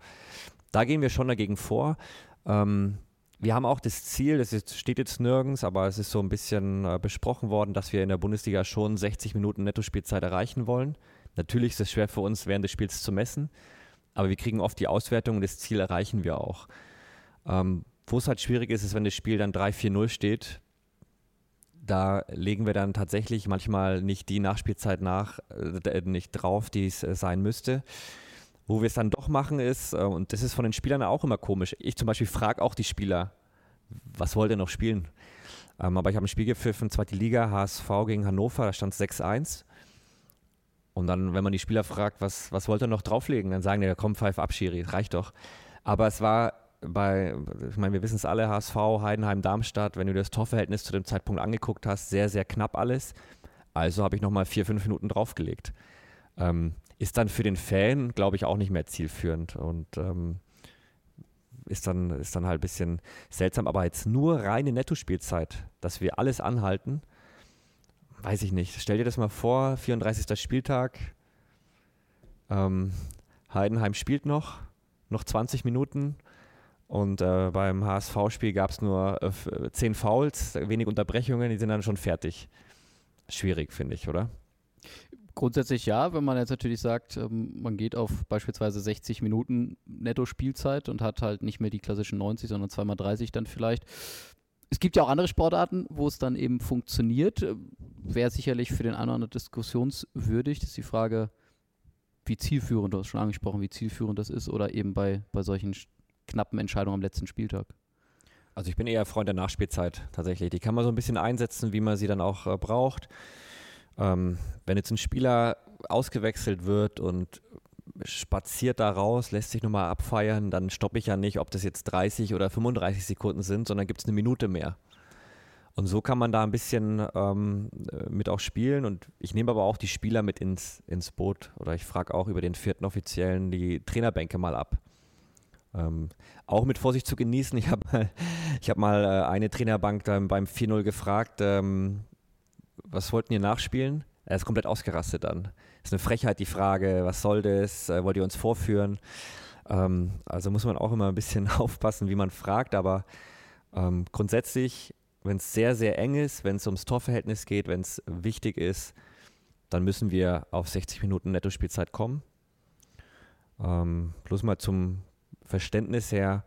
da gehen wir schon dagegen vor. Ähm, wir haben auch das Ziel, das steht jetzt nirgends, aber es ist so ein bisschen äh, besprochen worden, dass wir in der Bundesliga schon 60 Minuten Nettospielzeit erreichen wollen. Natürlich ist es schwer für uns, während des Spiels zu messen, aber wir kriegen oft die Auswertung und das Ziel erreichen wir auch. Ähm, wo es halt schwierig ist, ist, wenn das Spiel dann 3-4-0 steht, da legen wir dann tatsächlich manchmal nicht die Nachspielzeit nach, äh, nicht drauf, die es äh, sein müsste. Wo wir es dann doch machen ist, äh, und das ist von den Spielern auch immer komisch. Ich zum Beispiel frage auch die Spieler, was wollt ihr noch spielen? Ähm, aber ich habe ein Spiel gepfiffen, zweite Liga, HSV gegen Hannover, da stand 6-1. Und dann, wenn man die Spieler fragt, was, was wollt ihr noch drauflegen, dann sagen die, komm, pfeif ab, Schiri, reicht doch. Aber es war bei, ich meine, wir wissen es alle, HSV, Heidenheim, Darmstadt, wenn du das Torverhältnis zu dem Zeitpunkt angeguckt hast, sehr, sehr knapp alles. Also habe ich nochmal vier, fünf Minuten draufgelegt. Ähm, ist dann für den Fan, glaube ich, auch nicht mehr zielführend und ähm, ist, dann, ist dann halt ein bisschen seltsam. Aber jetzt nur reine Nettospielzeit, dass wir alles anhalten, weiß ich nicht. Stell dir das mal vor, 34. Spieltag, ähm, Heidenheim spielt noch, noch 20 Minuten und äh, beim HSV-Spiel gab es nur äh, zehn Fouls, wenig Unterbrechungen, die sind dann schon fertig. Schwierig, finde ich, oder? Grundsätzlich ja, wenn man jetzt natürlich sagt, ähm, man geht auf beispielsweise 60 Minuten Netto-Spielzeit und hat halt nicht mehr die klassischen 90, sondern zweimal 30 dann vielleicht. Es gibt ja auch andere Sportarten, wo es dann eben funktioniert. Wäre sicherlich für den einen oder anderen diskussionswürdig. Das ist die Frage, wie zielführend, du hast schon angesprochen, wie zielführend das ist oder eben bei, bei solchen knappen Entscheidungen am letzten Spieltag. Also ich bin eher Freund der Nachspielzeit tatsächlich. Die kann man so ein bisschen einsetzen, wie man sie dann auch äh, braucht. Ähm, wenn jetzt ein Spieler ausgewechselt wird und spaziert da raus, lässt sich nochmal abfeiern, dann stoppe ich ja nicht, ob das jetzt 30 oder 35 Sekunden sind, sondern gibt es eine Minute mehr. Und so kann man da ein bisschen ähm, mit auch spielen. Und ich nehme aber auch die Spieler mit ins, ins Boot. Oder ich frage auch über den vierten Offiziellen die Trainerbänke mal ab. Ähm, auch mit Vorsicht zu genießen. Ich habe mal, hab mal äh, eine Trainerbank beim 4-0 gefragt, ähm, was wollten ihr nachspielen? Er ist komplett ausgerastet dann. Ist eine Frechheit die Frage, was soll das? Äh, wollt ihr uns vorführen? Ähm, also muss man auch immer ein bisschen aufpassen, wie man fragt, aber ähm, grundsätzlich, wenn es sehr, sehr eng ist, wenn es ums Torverhältnis geht, wenn es wichtig ist, dann müssen wir auf 60 Minuten Netto-Spielzeit kommen. Ähm, bloß mal zum Verständnis her,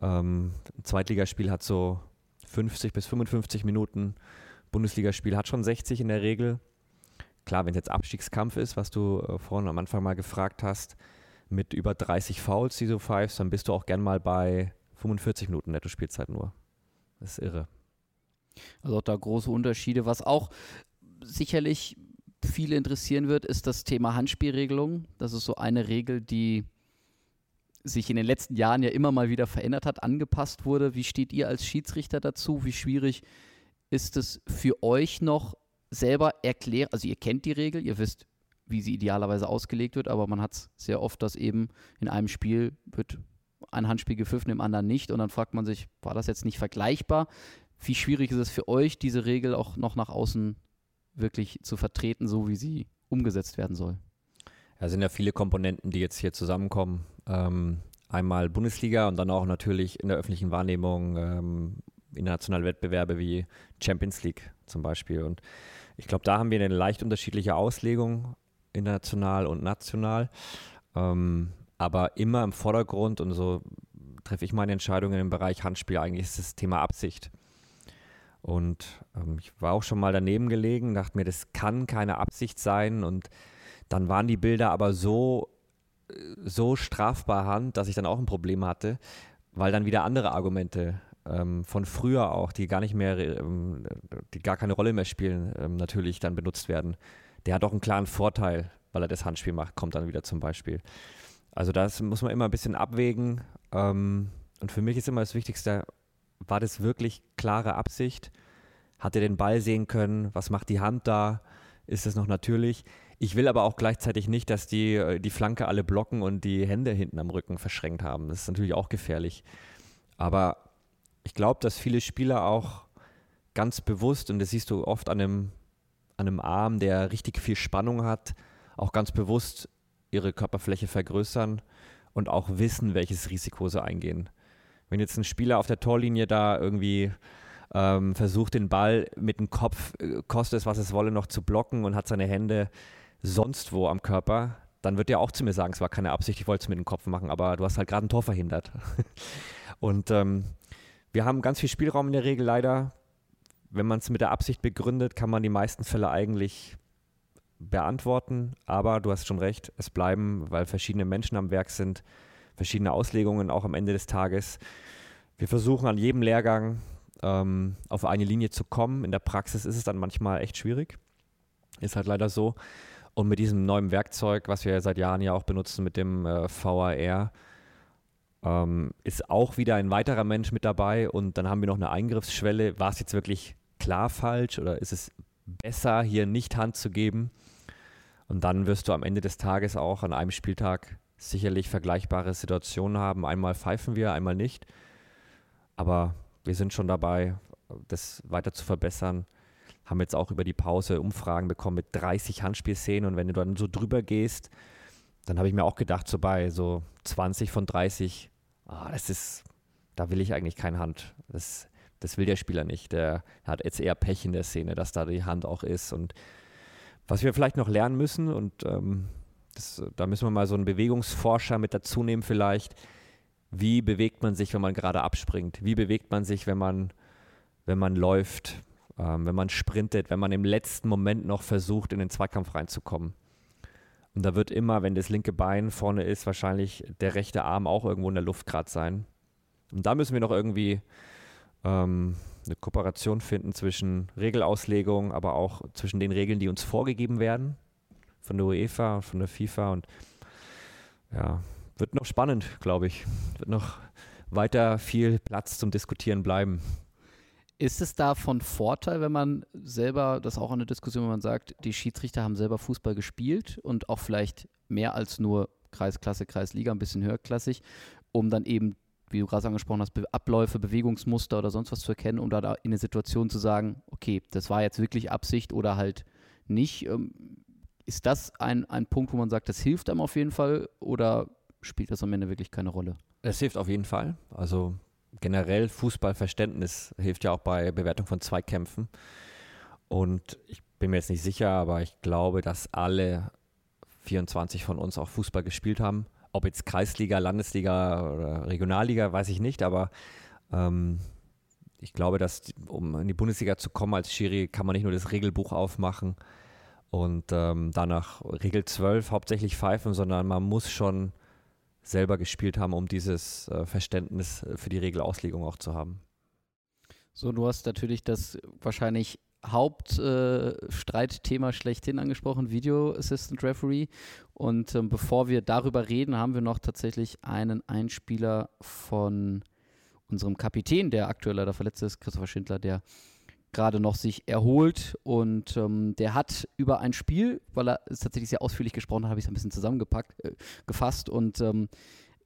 ähm, ein Zweitligaspiel hat so 50 bis 55 Minuten Bundesligaspiel hat schon 60 in der Regel. Klar, wenn es jetzt Abstiegskampf ist, was du äh, vorhin am Anfang mal gefragt hast, mit über 30 Fouls, die du pfeifst, dann bist du auch gern mal bei 45 Minuten Netto-Spielzeit nur. Das ist irre. Also auch da große Unterschiede. Was auch sicherlich viele interessieren wird, ist das Thema Handspielregelung. Das ist so eine Regel, die sich in den letzten Jahren ja immer mal wieder verändert hat, angepasst wurde. Wie steht ihr als Schiedsrichter dazu? Wie schwierig ist es für euch noch selber erklärt, also ihr kennt die Regel, ihr wisst, wie sie idealerweise ausgelegt wird, aber man hat es sehr oft, dass eben in einem Spiel wird ein Handspiel gepfiffen, im anderen nicht und dann fragt man sich, war das jetzt nicht vergleichbar? Wie schwierig ist es für euch, diese Regel auch noch nach außen wirklich zu vertreten, so wie sie umgesetzt werden soll? Ja, sind ja viele Komponenten, die jetzt hier zusammenkommen. Ähm, einmal Bundesliga und dann auch natürlich in der öffentlichen Wahrnehmung ähm, internationale Wettbewerbe wie Champions League zum Beispiel. Und ich glaube, da haben wir eine leicht unterschiedliche Auslegung, international und national. Ähm, aber immer im Vordergrund und so treffe ich meine Entscheidungen im Bereich Handspiel. Eigentlich ist das Thema Absicht. Und ähm, ich war auch schon mal daneben gelegen, dachte mir, das kann keine Absicht sein. Und dann waren die Bilder aber so, so strafbar Hand, dass ich dann auch ein Problem hatte, weil dann wieder andere Argumente ähm, von früher auch, die gar nicht mehr, ähm, die gar keine Rolle mehr spielen, ähm, natürlich dann benutzt werden. Der hat auch einen klaren Vorteil, weil er das Handspiel macht, kommt dann wieder zum Beispiel. Also das muss man immer ein bisschen abwägen. Ähm, und für mich ist immer das Wichtigste, war das wirklich klare Absicht? Hat er den Ball sehen können? Was macht die Hand da? Ist das noch natürlich? Ich will aber auch gleichzeitig nicht, dass die äh, die Flanke alle blocken und die Hände hinten am Rücken verschränkt haben. Das ist natürlich auch gefährlich. Aber ich glaube, dass viele Spieler auch ganz bewusst, und das siehst du oft an einem, an einem Arm, der richtig viel Spannung hat, auch ganz bewusst ihre Körperfläche vergrößern und auch wissen, welches Risiko sie eingehen. Wenn jetzt ein Spieler auf der Torlinie da irgendwie ähm, versucht, den Ball mit dem Kopf, äh, kostet es, was es wolle, noch zu blocken und hat seine Hände sonst wo am Körper, dann wird er auch zu mir sagen, es war keine Absicht, ich wollte es mit dem Kopf machen, aber du hast halt gerade ein Tor verhindert. und ähm, wir haben ganz viel Spielraum in der Regel leider. Wenn man es mit der Absicht begründet, kann man die meisten Fälle eigentlich beantworten. Aber du hast schon recht, es bleiben, weil verschiedene Menschen am Werk sind, verschiedene Auslegungen auch am Ende des Tages. Wir versuchen an jedem Lehrgang ähm, auf eine Linie zu kommen. In der Praxis ist es dann manchmal echt schwierig. Ist halt leider so. Und mit diesem neuen Werkzeug, was wir seit Jahren ja auch benutzen, mit dem äh, VAR, ähm, ist auch wieder ein weiterer Mensch mit dabei und dann haben wir noch eine Eingriffsschwelle. War es jetzt wirklich klar falsch oder ist es besser, hier nicht Hand zu geben? Und dann wirst du am Ende des Tages auch an einem Spieltag sicherlich vergleichbare Situationen haben. Einmal pfeifen wir, einmal nicht. Aber wir sind schon dabei, das weiter zu verbessern. Haben jetzt auch über die Pause Umfragen bekommen mit 30 Handspielszenen und wenn du dann so drüber gehst, dann habe ich mir auch gedacht, so bei so 20 von 30, oh, ah, das ist, da will ich eigentlich keine Hand. Das, das will der Spieler nicht. Der hat jetzt eher Pech in der Szene, dass da die Hand auch ist. Und Was wir vielleicht noch lernen müssen, und ähm, das, da müssen wir mal so einen Bewegungsforscher mit dazu nehmen vielleicht, wie bewegt man sich, wenn man gerade abspringt? Wie bewegt man sich, wenn man, wenn man läuft, ähm, wenn man sprintet, wenn man im letzten Moment noch versucht, in den Zweikampf reinzukommen? Und da wird immer, wenn das linke Bein vorne ist, wahrscheinlich der rechte Arm auch irgendwo in der Luft gerade sein. Und da müssen wir noch irgendwie ähm, eine Kooperation finden zwischen Regelauslegung, aber auch zwischen den Regeln, die uns vorgegeben werden von der UEFA, von der FIFA und ja, wird noch spannend, glaube ich. Wird noch weiter viel Platz zum Diskutieren bleiben. Ist es da von Vorteil, wenn man selber, das ist auch eine Diskussion, wenn man sagt, die Schiedsrichter haben selber Fußball gespielt und auch vielleicht mehr als nur Kreisklasse, Kreisliga, ein bisschen höherklassig, um dann eben wie du gerade angesprochen hast, Abläufe, Bewegungsmuster oder sonst was zu erkennen, um da, da in eine Situation zu sagen, okay, das war jetzt wirklich Absicht oder halt nicht. Ähm, ist das ein, ein Punkt, wo man sagt, das hilft einem auf jeden Fall oder spielt das am Ende wirklich keine Rolle? Es hilft auf jeden Fall. Also generell Fußballverständnis hilft ja auch bei Bewertung von Zweikämpfen. Und ich bin mir jetzt nicht sicher, aber ich glaube, dass alle 24 von uns auch Fußball gespielt haben ob jetzt Kreisliga, Landesliga oder Regionalliga, weiß ich nicht, aber ähm, ich glaube, dass um in die Bundesliga zu kommen als Schiri, kann man nicht nur das Regelbuch aufmachen und ähm, danach Regel 12 hauptsächlich pfeifen, sondern man muss schon selber gespielt haben, um dieses äh, Verständnis für die Regelauslegung auch zu haben. So, du hast natürlich das wahrscheinlich Hauptstreitthema äh, schlechthin angesprochen, Video Assistant Referee. Und ähm, bevor wir darüber reden, haben wir noch tatsächlich einen Einspieler von unserem Kapitän, der aktuell leider verletzt ist, Christopher Schindler, der gerade noch sich erholt und ähm, der hat über ein Spiel, weil er es tatsächlich sehr ausführlich gesprochen hat, habe ich es ein bisschen zusammengepackt, äh, gefasst und ähm,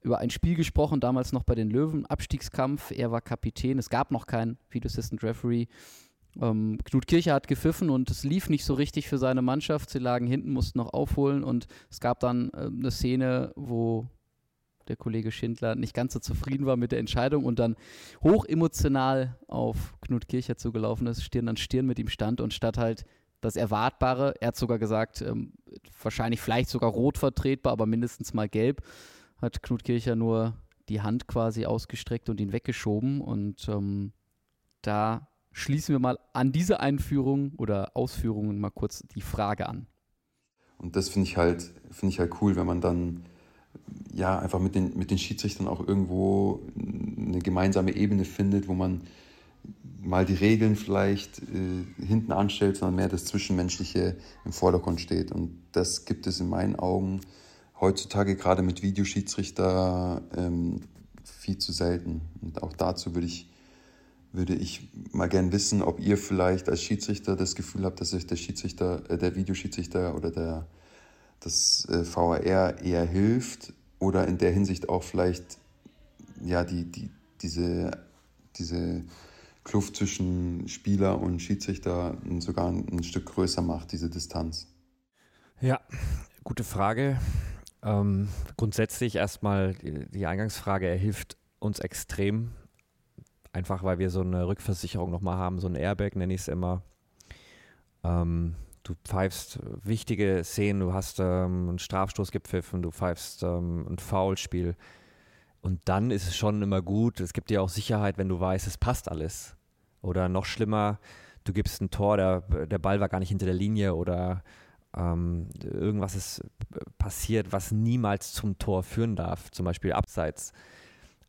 über ein Spiel gesprochen, damals noch bei den Löwen, Abstiegskampf. Er war Kapitän, es gab noch keinen Video Assistant Referee ähm, Knut Kircher hat gepfiffen und es lief nicht so richtig für seine Mannschaft. Sie lagen hinten, mussten noch aufholen und es gab dann äh, eine Szene, wo der Kollege Schindler nicht ganz so zufrieden war mit der Entscheidung und dann hoch emotional auf Knut Kircher zugelaufen ist, Stirn an Stirn mit ihm stand und statt halt das Erwartbare, er hat sogar gesagt, ähm, wahrscheinlich vielleicht sogar rot vertretbar, aber mindestens mal gelb, hat Knut Kircher nur die Hand quasi ausgestreckt und ihn weggeschoben und ähm, da schließen wir mal an diese Einführung oder Ausführungen mal kurz die Frage an. Und das finde ich halt, finde ich halt cool, wenn man dann ja einfach mit den, mit den Schiedsrichtern auch irgendwo eine gemeinsame Ebene findet, wo man mal die Regeln vielleicht äh, hinten anstellt, sondern mehr das Zwischenmenschliche im Vordergrund steht. Und das gibt es in meinen Augen heutzutage gerade mit Videoschiedsrichter ähm, viel zu selten. Und auch dazu würde ich würde ich mal gern wissen, ob ihr vielleicht als Schiedsrichter das Gefühl habt, dass euch der Schiedsrichter, äh, der Videoschiedsrichter oder der, das äh, VAR eher hilft oder in der Hinsicht auch vielleicht ja, die, die, diese, diese Kluft zwischen Spieler und Schiedsrichter sogar ein, Stück größer macht, diese Distanz. Ja, gute Frage. Ähm, grundsätzlich erstmal die, die Eingangsfrage, er hilft uns extrem Einfach weil wir so eine Rückversicherung nochmal haben, so ein Airbag nenne ich es immer. Ähm, du pfeifst wichtige Szenen, du hast ähm, einen Strafstoß gepfiffen, du pfeifst ähm, ein Foulspiel. Und dann ist es schon immer gut, es gibt dir auch Sicherheit, wenn du weißt, es passt alles. Oder noch schlimmer, du gibst ein Tor, der, der Ball war gar nicht hinter der Linie oder ähm, irgendwas ist passiert, was niemals zum Tor führen darf, zum Beispiel abseits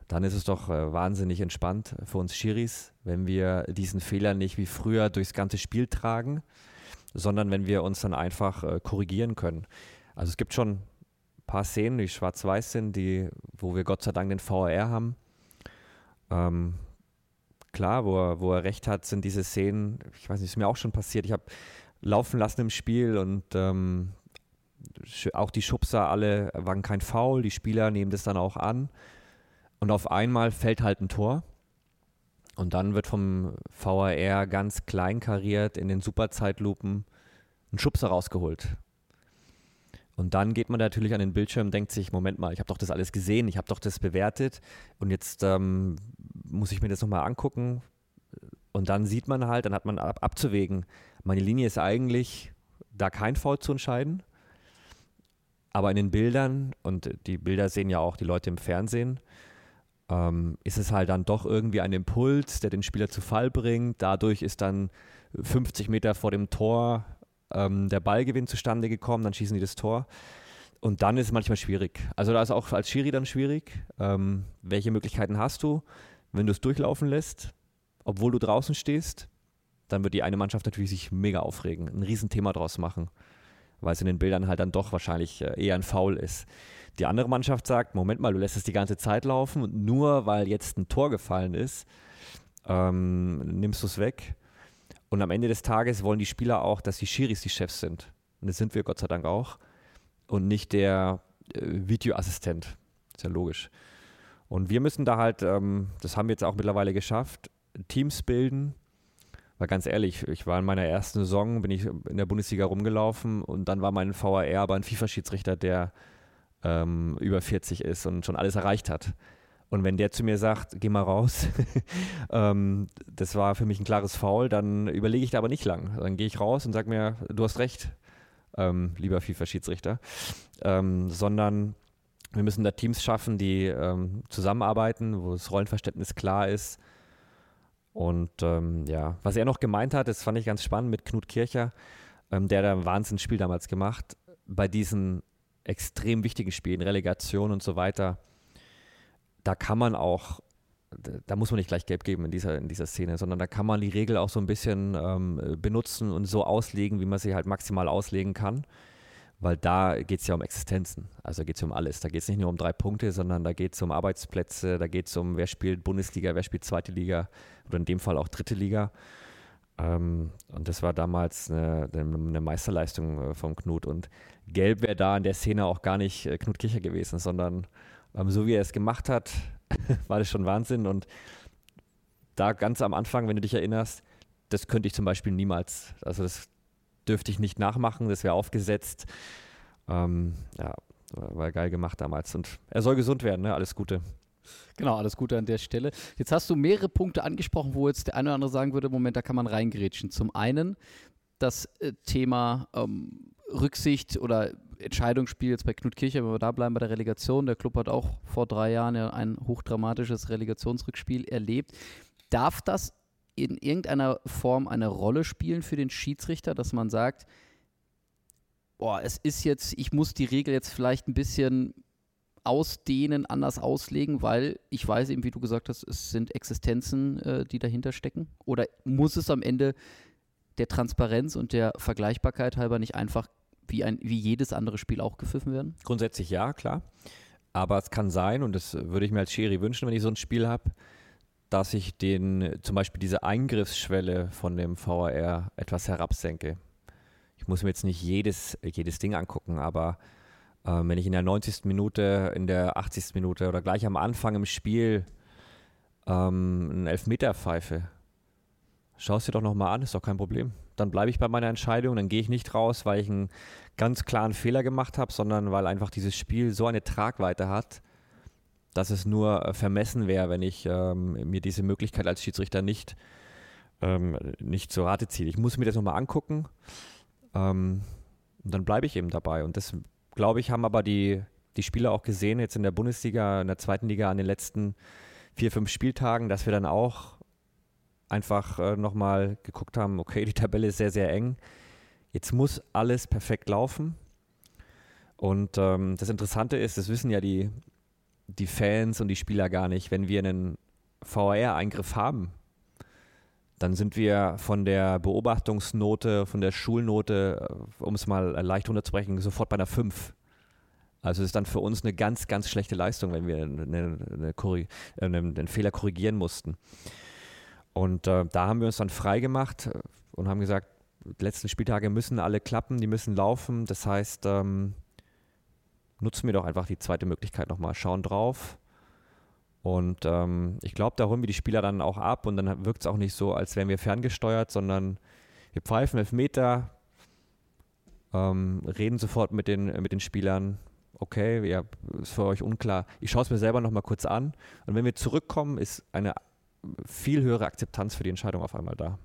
dann ist es doch äh, wahnsinnig entspannt für uns Schiris, wenn wir diesen Fehler nicht wie früher durchs ganze Spiel tragen, sondern wenn wir uns dann einfach äh, korrigieren können. Also es gibt schon ein paar Szenen, die schwarz-weiß sind, die, wo wir Gott sei Dank den VAR haben. Ähm, klar, wo er, wo er recht hat, sind diese Szenen, ich weiß nicht, ist mir auch schon passiert, ich habe laufen lassen im Spiel und ähm, auch die Schubser alle waren kein Foul, die Spieler nehmen das dann auch an. Und auf einmal fällt halt ein Tor. Und dann wird vom VAR ganz klein kariert in den Superzeitlupen ein Schubser rausgeholt. Und dann geht man natürlich an den Bildschirm und denkt sich, Moment mal, ich habe doch das alles gesehen, ich habe doch das bewertet und jetzt ähm, muss ich mir das nochmal angucken. Und dann sieht man halt, dann hat man ab, abzuwägen, meine Linie ist eigentlich da kein Foul zu entscheiden. Aber in den Bildern, und die Bilder sehen ja auch die Leute im Fernsehen, ähm, ist es halt dann doch irgendwie ein Impuls, der den Spieler zu Fall bringt. Dadurch ist dann 50 Meter vor dem Tor ähm, der Ballgewinn zustande gekommen, dann schießen die das Tor. Und dann ist es manchmal schwierig. Also da ist auch als Schiri dann schwierig. Ähm, welche Möglichkeiten hast du, wenn du es durchlaufen lässt, obwohl du draußen stehst? Dann wird die eine Mannschaft natürlich sich mega aufregen, ein Riesenthema draus machen, weil es in den Bildern halt dann doch wahrscheinlich äh, eher ein Foul ist. Die andere Mannschaft sagt, Moment mal, du lässt es die ganze Zeit laufen und nur weil jetzt ein Tor gefallen ist, ähm, nimmst du es weg. Und am Ende des Tages wollen die Spieler auch, dass die Schiris die Chefs sind. Und das sind wir Gott sei Dank auch. Und nicht der äh, Videoassistent. Ist ja logisch. Und wir müssen da halt, ähm, das haben wir jetzt auch mittlerweile geschafft, Teams bilden. Weil ganz ehrlich, ich war in meiner ersten Saison, bin ich in der Bundesliga rumgelaufen und dann war mein VAR aber ein FIFA-Schiedsrichter, der ähm, über 40 ist und schon alles erreicht hat. Und wenn der zu mir sagt, geh mal raus, ähm, das war für mich ein klares Foul, dann überlege ich da aber nicht lang. Dann gehe ich raus und sage mir, du hast recht, ähm, lieber FIFA-Schiedsrichter, ähm, sondern wir müssen da Teams schaffen, die ähm, zusammenarbeiten, wo das Rollenverständnis klar ist. Und ähm, ja, was er noch gemeint hat, das fand ich ganz spannend mit Knut Kircher, ähm, der hat ein Wahnsinnsspiel damals gemacht. Bei diesen extrem wichtigen Spielen, Relegation und so weiter, da kann man auch, da muss man nicht gleich gelb geben in dieser, in dieser Szene, sondern da kann man die Regel auch so ein bisschen ähm, benutzen und so auslegen, wie man sie halt maximal auslegen kann. Weil da geht es ja um Existenzen. Also geht es um alles. Da geht es nicht nur um drei Punkte, sondern da geht es um Arbeitsplätze, da geht es um, wer spielt Bundesliga, wer spielt zweite Liga oder in dem Fall auch dritte Liga. Ähm, und das war damals eine, eine Meisterleistung äh, vom Knut. Und Gelb wäre da in der Szene auch gar nicht äh, Knut Kircher gewesen, sondern ähm, so wie er es gemacht hat, war das schon Wahnsinn. Und da ganz am Anfang, wenn du dich erinnerst, das könnte ich zum Beispiel niemals, also das dürfte ich nicht nachmachen, das wäre aufgesetzt. Ähm, ja, war geil gemacht damals. Und er soll gesund werden, ne? alles Gute. Genau, alles Gute an der Stelle. Jetzt hast du mehrere Punkte angesprochen, wo jetzt der eine oder andere sagen würde, Moment, da kann man reingrätschen. Zum einen das äh, Thema ähm, Rücksicht oder Entscheidungsspiel jetzt bei Knut Kircher, wenn wir da bleiben bei der Relegation. Der Club hat auch vor drei Jahren ja ein hochdramatisches Relegationsrückspiel erlebt. Darf das in irgendeiner Form eine Rolle spielen für den Schiedsrichter, dass man sagt, boah, es ist jetzt, ich muss die Regel jetzt vielleicht ein bisschen ausdehnen, anders auslegen, weil ich weiß eben, wie du gesagt hast, es sind Existenzen, äh, die dahinter stecken? Oder muss es am Ende der Transparenz und der Vergleichbarkeit halber nicht einfach wie, ein, wie jedes andere Spiel auch gepfiffen werden? Grundsätzlich ja, klar. Aber es kann sein, und das würde ich mir als Schiri wünschen, wenn ich so ein Spiel habe, dass ich den, zum Beispiel diese Eingriffsschwelle von dem VAR etwas herabsenke. Ich muss mir jetzt nicht jedes, jedes Ding angucken, aber äh, wenn ich in der 90. Minute, in der 80. Minute oder gleich am Anfang im Spiel ähm, einen Elfmeter pfeife, schau es dir doch nochmal an, ist doch kein Problem. Dann bleibe ich bei meiner Entscheidung, dann gehe ich nicht raus, weil ich einen ganz klaren Fehler gemacht habe, sondern weil einfach dieses Spiel so eine Tragweite hat, dass es nur äh, vermessen wäre, wenn ich ähm, mir diese Möglichkeit als Schiedsrichter nicht, ähm, nicht zur Rate ziehe. Ich muss mir das nochmal angucken ähm, und dann bleibe ich eben dabei. Und das, glaube ich, haben aber die, die Spieler auch gesehen, jetzt in der Bundesliga, in der zweiten Liga an den letzten vier, fünf Spieltagen, dass wir dann auch einfach äh, nochmal geguckt haben, okay, die Tabelle ist sehr, sehr eng. Jetzt muss alles perfekt laufen. Und ähm, das Interessante ist, das wissen ja die, die Fans und die Spieler gar nicht, wenn wir einen VAR-Eingriff haben, dann sind wir von der Beobachtungsnote, von der Schulnote, äh, um es mal leicht runterzubrechen, sofort bei einer 5. Also es ist dann für uns eine ganz, ganz schlechte Leistung, wenn wir eine, eine, äh, einen Fehler korrigieren mussten. Und äh, da haben wir uns dann frei gemacht äh, und haben gesagt, die letzten Spieltage müssen alle klappen, die müssen laufen. Das heißt, ähm, nutzen wir doch einfach die zweite Möglichkeit nochmal, schauen drauf. Und ähm, ich glaube, da holen wir die Spieler dann auch ab und dann wirkt es auch nicht so, als wären wir ferngesteuert, sondern wir pfeifen Elfmeter, ähm, reden sofort mit den, mit den Spielern. Okay, ja, ist für euch unklar. Ich schaue es mir selber nochmal kurz an. Und wenn wir zurückkommen, ist eine viel höhere Akzeptanz für die Entscheidung auf einmal da.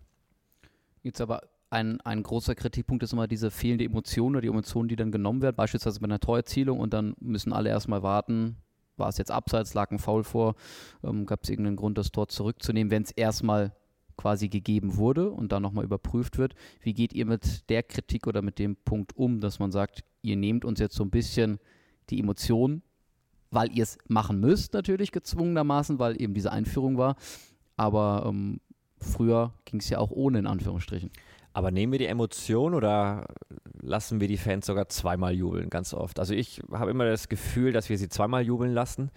Jetzt aber ein, ein großer Kritikpunkt ist immer diese fehlende Emotion oder die Emotionen, die dann genommen werden, beispielsweise bei einer Torerzielung und dann müssen alle erstmal warten, war es jetzt abseits, lag ein Foul vor, ähm, gab es irgendeinen Grund, das Tor zurückzunehmen, wenn es erstmal quasi gegeben wurde und dann nochmal überprüft wird. Wie geht ihr mit der Kritik oder mit dem Punkt um, dass man sagt, ihr nehmt uns jetzt so ein bisschen die Emotionen, weil ihr es machen müsst, natürlich gezwungenermaßen, weil eben diese Einführung war. Aber ähm, früher ging es ja auch ohne in Anführungsstrichen. Aber nehmen wir die Emotion oder lassen wir die Fans sogar zweimal jubeln, ganz oft? Also ich habe immer das Gefühl, dass wir sie zweimal jubeln lassen.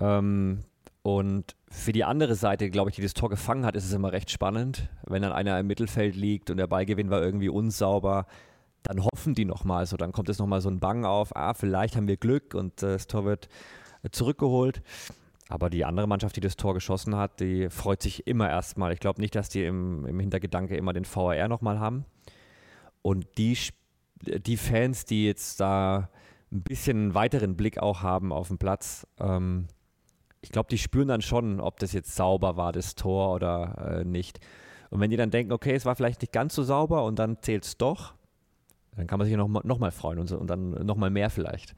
Ähm, und für die andere Seite, glaube ich, die das Tor gefangen hat, ist es immer recht spannend. Wenn dann einer im Mittelfeld liegt und der Ballgewinn war irgendwie unsauber, dann hoffen die nochmal so. Dann kommt es nochmal so ein Bang auf, ah, vielleicht haben wir Glück und äh, das Tor wird äh, zurückgeholt. Aber die andere Mannschaft, die das Tor geschossen hat, die freut sich immer erstmal. Ich glaube nicht, dass die im, im Hintergedanke immer den VAR nochmal haben. Und die, die Fans, die jetzt da ein bisschen weiteren Blick auch haben auf den Platz, ähm, ich glaube, die spüren dann schon, ob das jetzt sauber war, das Tor oder äh, nicht. Und wenn die dann denken, okay, es war vielleicht nicht ganz so sauber und dann zählt es doch, dann kann man sich noch, noch freuen und, und dann noch mal mehr vielleicht.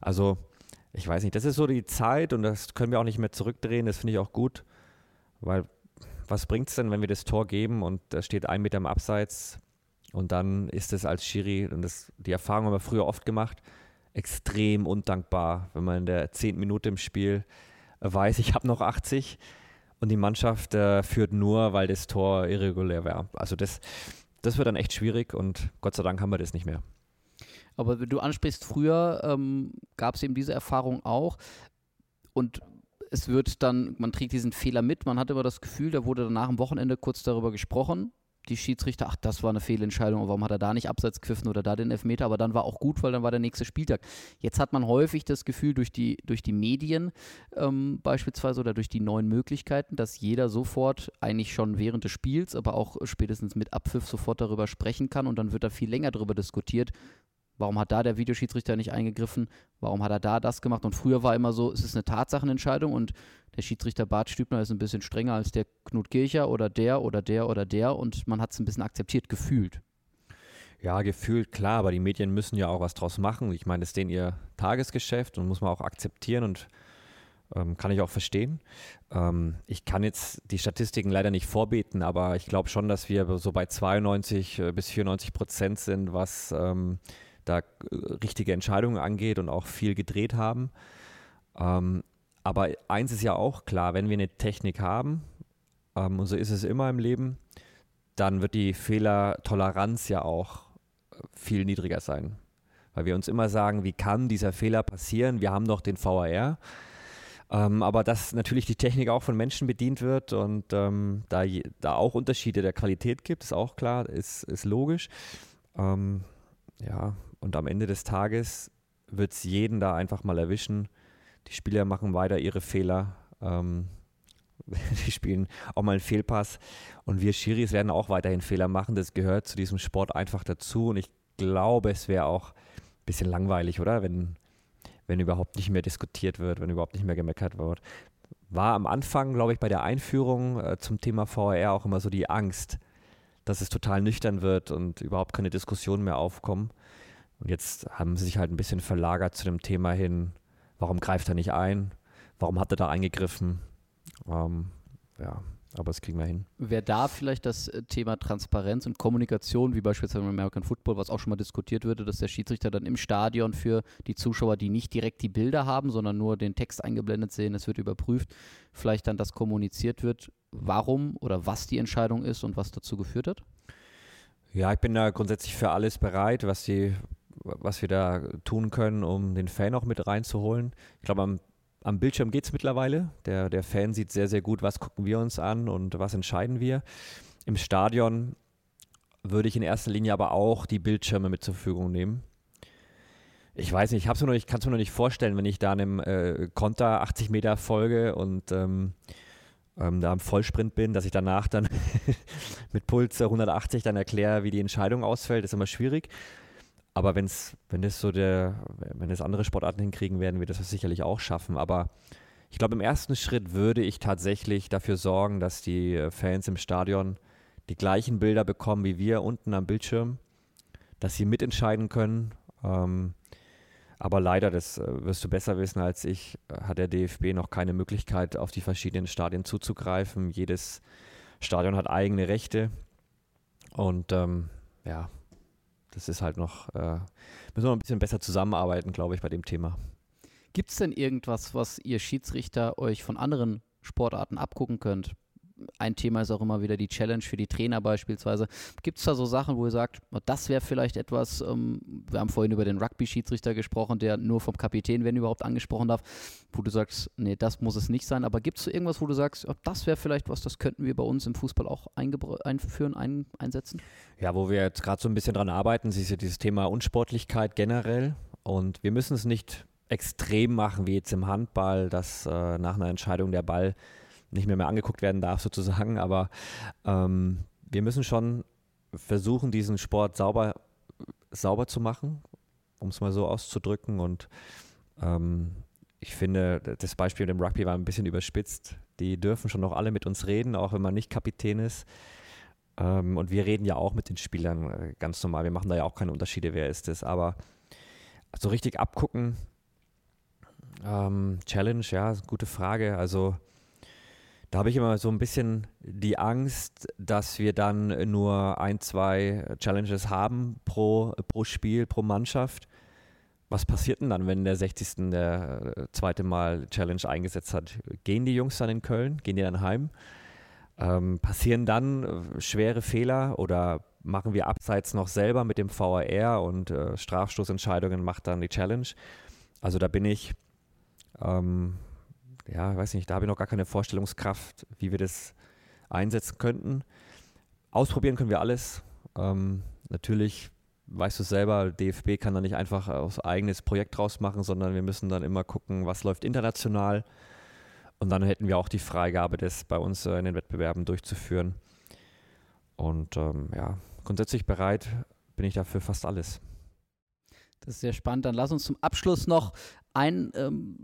Also ich weiß nicht, das ist so die Zeit und das können wir auch nicht mehr zurückdrehen, das finde ich auch gut, weil was bringt es denn, wenn wir das Tor geben und da steht ein Meter im Abseits und dann ist es als Schiri, und das, die Erfahrung haben wir früher oft gemacht, extrem undankbar, wenn man in der zehnten Minute im Spiel weiß, ich habe noch 80 und die Mannschaft äh, führt nur, weil das Tor irregulär war. Also das, das wird dann echt schwierig und Gott sei Dank haben wir das nicht mehr. Aber du ansprichst, früher ähm, gab es eben diese Erfahrung auch. Und es wird dann, man trägt diesen Fehler mit, man hat immer das Gefühl, da wurde danach am Wochenende kurz darüber gesprochen. Die Schiedsrichter, ach, das war eine Fehlentscheidung, warum hat er da nicht abseits gepfiffen oder da den Elfmeter, aber dann war auch gut, weil dann war der nächste Spieltag. Jetzt hat man häufig das Gefühl durch die, durch die Medien ähm, beispielsweise oder durch die neuen Möglichkeiten, dass jeder sofort eigentlich schon während des Spiels, aber auch spätestens mit Abpfiff sofort darüber sprechen kann und dann wird da viel länger darüber diskutiert, Warum hat da der Videoschiedsrichter nicht eingegriffen? Warum hat er da das gemacht? Und früher war immer so, es ist eine Tatsachenentscheidung und der Schiedsrichter Bart Stübner ist ein bisschen strenger als der Knut Kircher oder der oder der oder der und man hat es ein bisschen akzeptiert gefühlt. Ja, gefühlt, klar, aber die Medien müssen ja auch was draus machen. Ich meine, das ist denen ihr Tagesgeschäft und muss man auch akzeptieren und ähm, kann ich auch verstehen. Ähm, ich kann jetzt die Statistiken leider nicht vorbeten, aber ich glaube schon, dass wir so bei 92 äh, bis 94 Prozent sind, was ähm, da äh, richtige Entscheidungen angeht und auch viel gedreht haben. Ähm, aber eins ist ja auch klar, wenn wir eine Technik haben, ähm, und so ist es immer im Leben, dann wird die Fehlertoleranz ja auch äh, viel niedriger sein. Weil wir uns immer sagen, wie kann dieser Fehler passieren? Wir haben doch den VAR. Ähm, aber dass natürlich die Technik auch von Menschen bedient wird und ähm, da, da auch Unterschiede der Qualität gibt, ist auch klar, ist, ist logisch. Ähm, ja, und am Ende des Tages wird es jeden da einfach mal erwischen. Die Spieler machen weiter ihre Fehler. Ähm, die spielen auch mal einen Fehlpass. Und wir Schiris werden auch weiterhin Fehler machen. Das gehört zu diesem Sport einfach dazu. Und ich glaube, es wäre auch ein bisschen langweilig, oder? Wenn, wenn überhaupt nicht mehr diskutiert wird, wenn überhaupt nicht mehr gemeckert wird. War am Anfang, glaube ich, bei der Einführung äh, zum Thema VR auch immer so die Angst, dass es total nüchtern wird und überhaupt keine Diskussionen mehr aufkommen. Und jetzt haben sie sich halt ein bisschen verlagert zu dem Thema hin, warum greift er nicht ein? Warum hat er da eingegriffen? Ähm, ja, aber das kriegen wir hin. Wäre da vielleicht das äh, Thema Transparenz und Kommunikation, wie beispielsweise im American Football, was auch schon mal diskutiert würde, dass der Schiedsrichter dann im Stadion für die Zuschauer, die nicht direkt die Bilder haben, sondern nur den Text eingeblendet sehen, es wird überprüft, vielleicht dann das kommuniziert wird, warum oder was die Entscheidung ist und was dazu geführt hat? Ja, ich bin da grundsätzlich für alles bereit, was die was wir da tun können, um den Fan auch mit reinzuholen. Ich glaube, am, am Bildschirm geht es mittlerweile. Der, der Fan sieht sehr, sehr gut, was gucken wir uns an und was entscheiden wir. Im Stadion würde ich in erster Linie aber auch die Bildschirme mit zur Verfügung nehmen. Ich weiß nicht, ich kann es mir noch nicht vorstellen, wenn ich da einem äh, Konter 80 Meter folge und ähm, ähm, da im Vollsprint bin, dass ich danach dann mit Puls 180 dann erkläre, wie die Entscheidung ausfällt, ist immer schwierig. Aber wenn's, wenn es so der, wenn es andere Sportarten hinkriegen, werden wir das sicherlich auch schaffen. Aber ich glaube, im ersten Schritt würde ich tatsächlich dafür sorgen, dass die Fans im Stadion die gleichen Bilder bekommen wie wir unten am Bildschirm, dass sie mitentscheiden können. Ähm, aber leider, das äh, wirst du besser wissen als ich, hat der DFB noch keine Möglichkeit, auf die verschiedenen Stadien zuzugreifen. Jedes Stadion hat eigene Rechte. Und ähm, ja, das ist halt noch, äh, müssen wir ein bisschen besser zusammenarbeiten, glaube ich, bei dem Thema. Gibt es denn irgendwas, was ihr Schiedsrichter euch von anderen Sportarten abgucken könnt? Ein Thema ist auch immer wieder die Challenge für die Trainer beispielsweise. Gibt es da so Sachen, wo ihr sagt, das wäre vielleicht etwas, ähm, wir haben vorhin über den Rugby-Schiedsrichter gesprochen, der nur vom Kapitän, wenn überhaupt, angesprochen darf, wo du sagst, nee, das muss es nicht sein, aber gibt es irgendwas, wo du sagst, das wäre vielleicht was, das könnten wir bei uns im Fußball auch einführen, ein einsetzen? Ja, wo wir jetzt gerade so ein bisschen dran arbeiten, ist ja dieses Thema Unsportlichkeit generell und wir müssen es nicht extrem machen wie jetzt im Handball, dass äh, nach einer Entscheidung der Ball nicht mehr, mehr angeguckt werden darf sozusagen. Aber ähm, wir müssen schon versuchen, diesen Sport sauber, sauber zu machen, um es mal so auszudrücken. Und ähm, ich finde, das Beispiel mit dem Rugby war ein bisschen überspitzt. Die dürfen schon noch alle mit uns reden, auch wenn man nicht Kapitän ist. Ähm, und wir reden ja auch mit den Spielern äh, ganz normal. Wir machen da ja auch keine Unterschiede, wer ist es. Aber so richtig abgucken, ähm, Challenge, ja, gute Frage. Also da habe ich immer so ein bisschen die Angst, dass wir dann nur ein, zwei Challenges haben pro, pro Spiel, pro Mannschaft. Was passiert denn dann, wenn der 60. der äh, zweite Mal Challenge eingesetzt hat? Gehen die Jungs dann in Köln? Gehen die dann heim? Ähm, passieren dann äh, schwere Fehler oder machen wir abseits noch selber mit dem VAR und äh, Strafstoßentscheidungen macht dann die Challenge? Also da bin ich ähm, ja, weiß nicht, da habe ich noch gar keine Vorstellungskraft, wie wir das einsetzen könnten. Ausprobieren können wir alles. Ähm, natürlich weißt du selber, DFB kann da nicht einfach aus eigenes Projekt draus machen, sondern wir müssen dann immer gucken, was läuft international. Und dann hätten wir auch die Freigabe, das bei uns äh, in den Wettbewerben durchzuführen. Und ähm, ja, grundsätzlich bereit bin ich dafür fast alles. Das ist sehr spannend. Dann lass uns zum Abschluss noch ein ähm,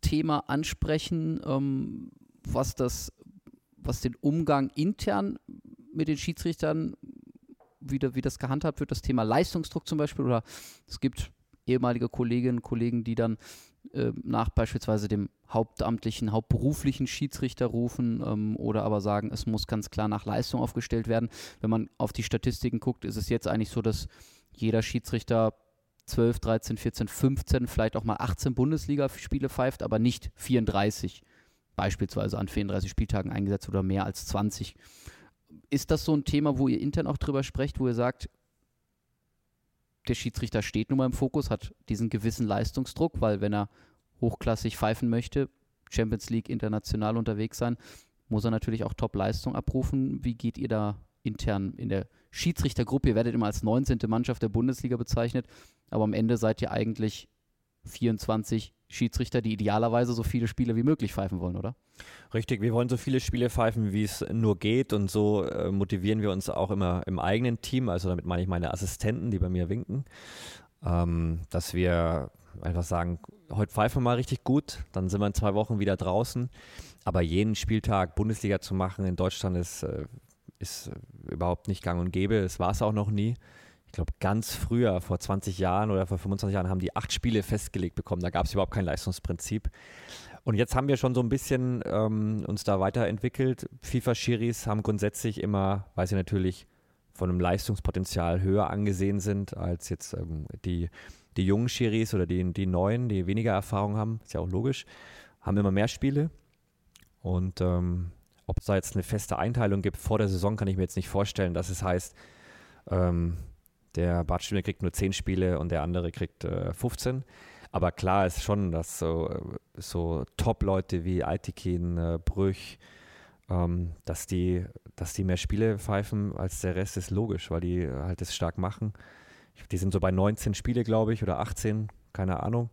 Thema ansprechen, ähm, was das, was den Umgang intern mit den Schiedsrichtern wieder, wie das gehandhabt wird, das Thema Leistungsdruck zum Beispiel, oder es gibt ehemalige Kolleginnen und Kollegen, die dann äh, nach beispielsweise dem hauptamtlichen, hauptberuflichen Schiedsrichter rufen ähm, oder aber sagen, es muss ganz klar nach Leistung aufgestellt werden. Wenn man auf die Statistiken guckt, ist es jetzt eigentlich so, dass jeder Schiedsrichter 12, 13, 14, 15, vielleicht auch mal 18 Bundesligaspiele pfeift, aber nicht 34 beispielsweise an 34 Spieltagen eingesetzt oder mehr als 20. Ist das so ein Thema, wo ihr intern auch drüber sprecht, wo ihr sagt, der Schiedsrichter steht nun mal im Fokus, hat diesen gewissen Leistungsdruck, weil wenn er hochklassig pfeifen möchte, Champions League international unterwegs sein, muss er natürlich auch Top-Leistung abrufen. Wie geht ihr da intern in der Schiedsrichtergruppe? Ihr werdet immer als 19. Mannschaft der Bundesliga bezeichnet aber am Ende seid ihr eigentlich 24 Schiedsrichter, die idealerweise so viele Spiele wie möglich pfeifen wollen, oder? Richtig, wir wollen so viele Spiele pfeifen, wie es nur geht und so äh, motivieren wir uns auch immer im eigenen Team, also damit meine ich meine Assistenten, die bei mir winken, ähm, dass wir einfach sagen, heute pfeifen wir mal richtig gut, dann sind wir in zwei Wochen wieder draußen, aber jeden Spieltag Bundesliga zu machen in Deutschland ist, äh, ist überhaupt nicht gang und gäbe, es war es auch noch nie ich glaube, ganz früher, vor 20 Jahren oder vor 25 Jahren, haben die acht Spiele festgelegt bekommen. Da gab es überhaupt kein Leistungsprinzip. Und jetzt haben wir schon so ein bisschen ähm, uns da weiterentwickelt. FIFA-Schiris haben grundsätzlich immer, weil sie natürlich von einem Leistungspotenzial höher angesehen sind als jetzt ähm, die, die jungen Schiris oder die, die neuen, die weniger Erfahrung haben, ist ja auch logisch, haben immer mehr Spiele. Und ähm, ob es da jetzt eine feste Einteilung gibt vor der Saison, kann ich mir jetzt nicht vorstellen, dass es heißt, ähm, der Bartstühler kriegt nur 10 Spiele und der andere kriegt äh, 15. Aber klar ist schon, dass so, so Top-Leute wie Altikin, äh, Brüch, ähm, dass, die, dass die mehr Spiele pfeifen als der Rest, ist logisch, weil die halt das stark machen. Die sind so bei 19 Spiele, glaube ich, oder 18, keine Ahnung.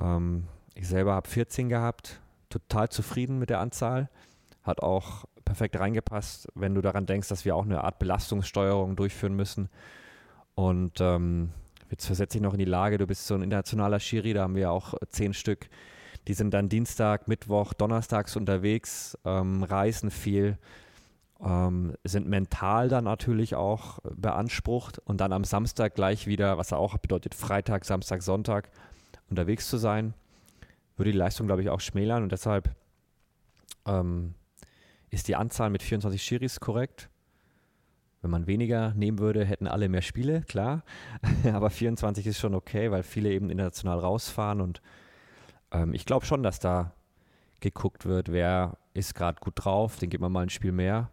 Ähm, ich selber habe 14 gehabt, total zufrieden mit der Anzahl. Hat auch perfekt reingepasst, wenn du daran denkst, dass wir auch eine Art Belastungssteuerung durchführen müssen. Und ähm, jetzt versetze ich noch in die Lage, du bist so ein internationaler Schiri, da haben wir auch zehn Stück. Die sind dann Dienstag, Mittwoch, Donnerstags unterwegs, ähm, reisen viel. ähm, sind mental dann natürlich auch beansprucht und dann am Samstag gleich wieder, was auch bedeutet, Freitag, Samstag, Sonntag unterwegs zu sein, würde die Leistung, glaube ich, auch schmälern und deshalb ähm, ist die Anzahl mit 24 Schiris korrekt. Wenn man weniger nehmen würde, hätten alle mehr Spiele, klar. Aber 24 ist schon okay, weil viele eben international rausfahren und ähm, ich glaube schon, dass da geguckt wird, wer ist gerade gut drauf, den gibt man mal ein Spiel mehr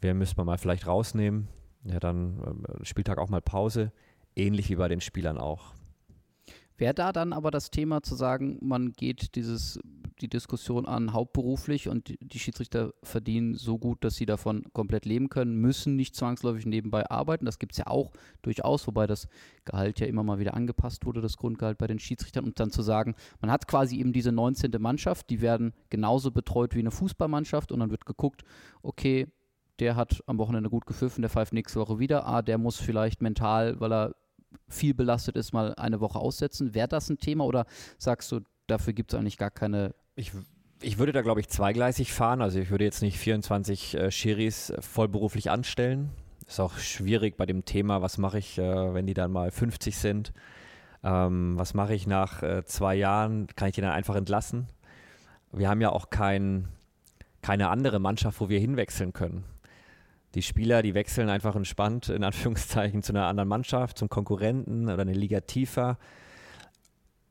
wer müsste man mal vielleicht rausnehmen? Ja, dann äh, Spieltag auch mal Pause, ähnlich wie bei den Spielern auch. Wäre da dann aber das Thema zu sagen, man geht dieses, die Diskussion an hauptberuflich und die Schiedsrichter verdienen so gut, dass sie davon komplett leben können, müssen nicht zwangsläufig nebenbei arbeiten. Das gibt es ja auch durchaus, wobei das Gehalt ja immer mal wieder angepasst wurde, das Grundgehalt bei den Schiedsrichtern. Und dann zu sagen, man hat quasi eben diese 19. Mannschaft, die werden genauso betreut wie eine Fußballmannschaft und dann wird geguckt, okay, der hat am Wochenende gut gepfiffen, der pfeift nächste Woche wieder. Ah, der muss vielleicht mental, weil er viel belastet ist, mal eine Woche aussetzen. Wäre das ein Thema oder sagst du, dafür gibt es eigentlich gar keine. Ich, ich würde da, glaube ich, zweigleisig fahren. Also ich würde jetzt nicht 24 äh, Schiris vollberuflich anstellen. Ist auch schwierig bei dem Thema, was mache ich, äh, wenn die dann mal 50 sind. Ähm, was mache ich nach äh, zwei Jahren? Kann ich die dann einfach entlassen? Wir haben ja auch kein, keine andere Mannschaft, wo wir hinwechseln können die Spieler, die wechseln einfach entspannt, in Anführungszeichen, zu einer anderen Mannschaft, zum Konkurrenten oder eine Liga tiefer.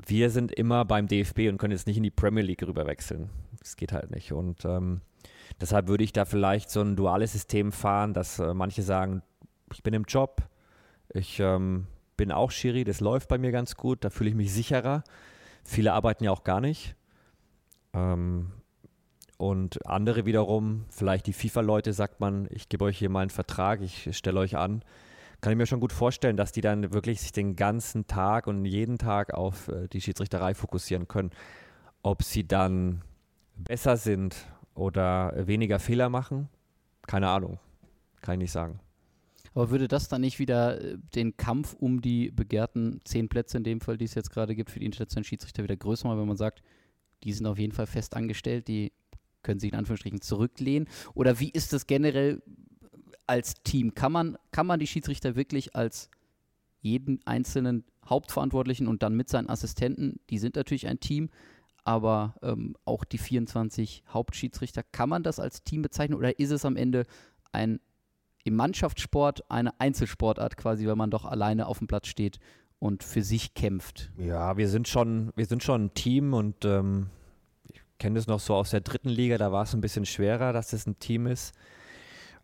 Wir sind immer beim DFB und können jetzt nicht in die Premier League rüber wechseln. Das geht halt nicht. Und ähm, deshalb würde ich da vielleicht so ein duales System fahren, dass äh, manche sagen, ich bin im Job, ich ähm, bin auch Schiri, das läuft bei mir ganz gut, da fühle ich mich sicherer. Viele arbeiten ja auch gar nicht. Ähm, und andere wiederum, vielleicht die FIFA-Leute, sagt man, ich gebe euch hier mal einen Vertrag, ich stelle euch an. Kann ich mir schon gut vorstellen, dass die dann wirklich sich den ganzen Tag und jeden Tag auf äh, die Schiedsrichterei fokussieren können. Ob sie dann besser sind oder weniger Fehler machen, keine Ahnung. Kann ich nicht sagen. Aber würde das dann nicht wieder äh, den Kampf um die begehrten zehn Plätze in dem Fall, die es jetzt gerade gibt, für die internationalen Schiedsrichter wieder größer machen, wenn man sagt, die sind auf jeden Fall fest angestellt, die können sich in Anführungsstrichen zurücklehnen? Oder wie ist das generell als Team? Kann man, kann man die Schiedsrichter wirklich als jeden einzelnen Hauptverantwortlichen und dann mit seinen Assistenten, die sind natürlich ein Team, aber ähm, auch die 24 Hauptschiedsrichter, kann man das als Team bezeichnen oder ist es am Ende ein im Mannschaftssport eine Einzelsportart quasi, weil man doch alleine auf dem Platz steht und für sich kämpft? Ja, wir sind schon, wir sind schon ein Team und ähm, kenne das noch so aus der dritten Liga, da war es ein bisschen schwerer, dass es ein Team ist,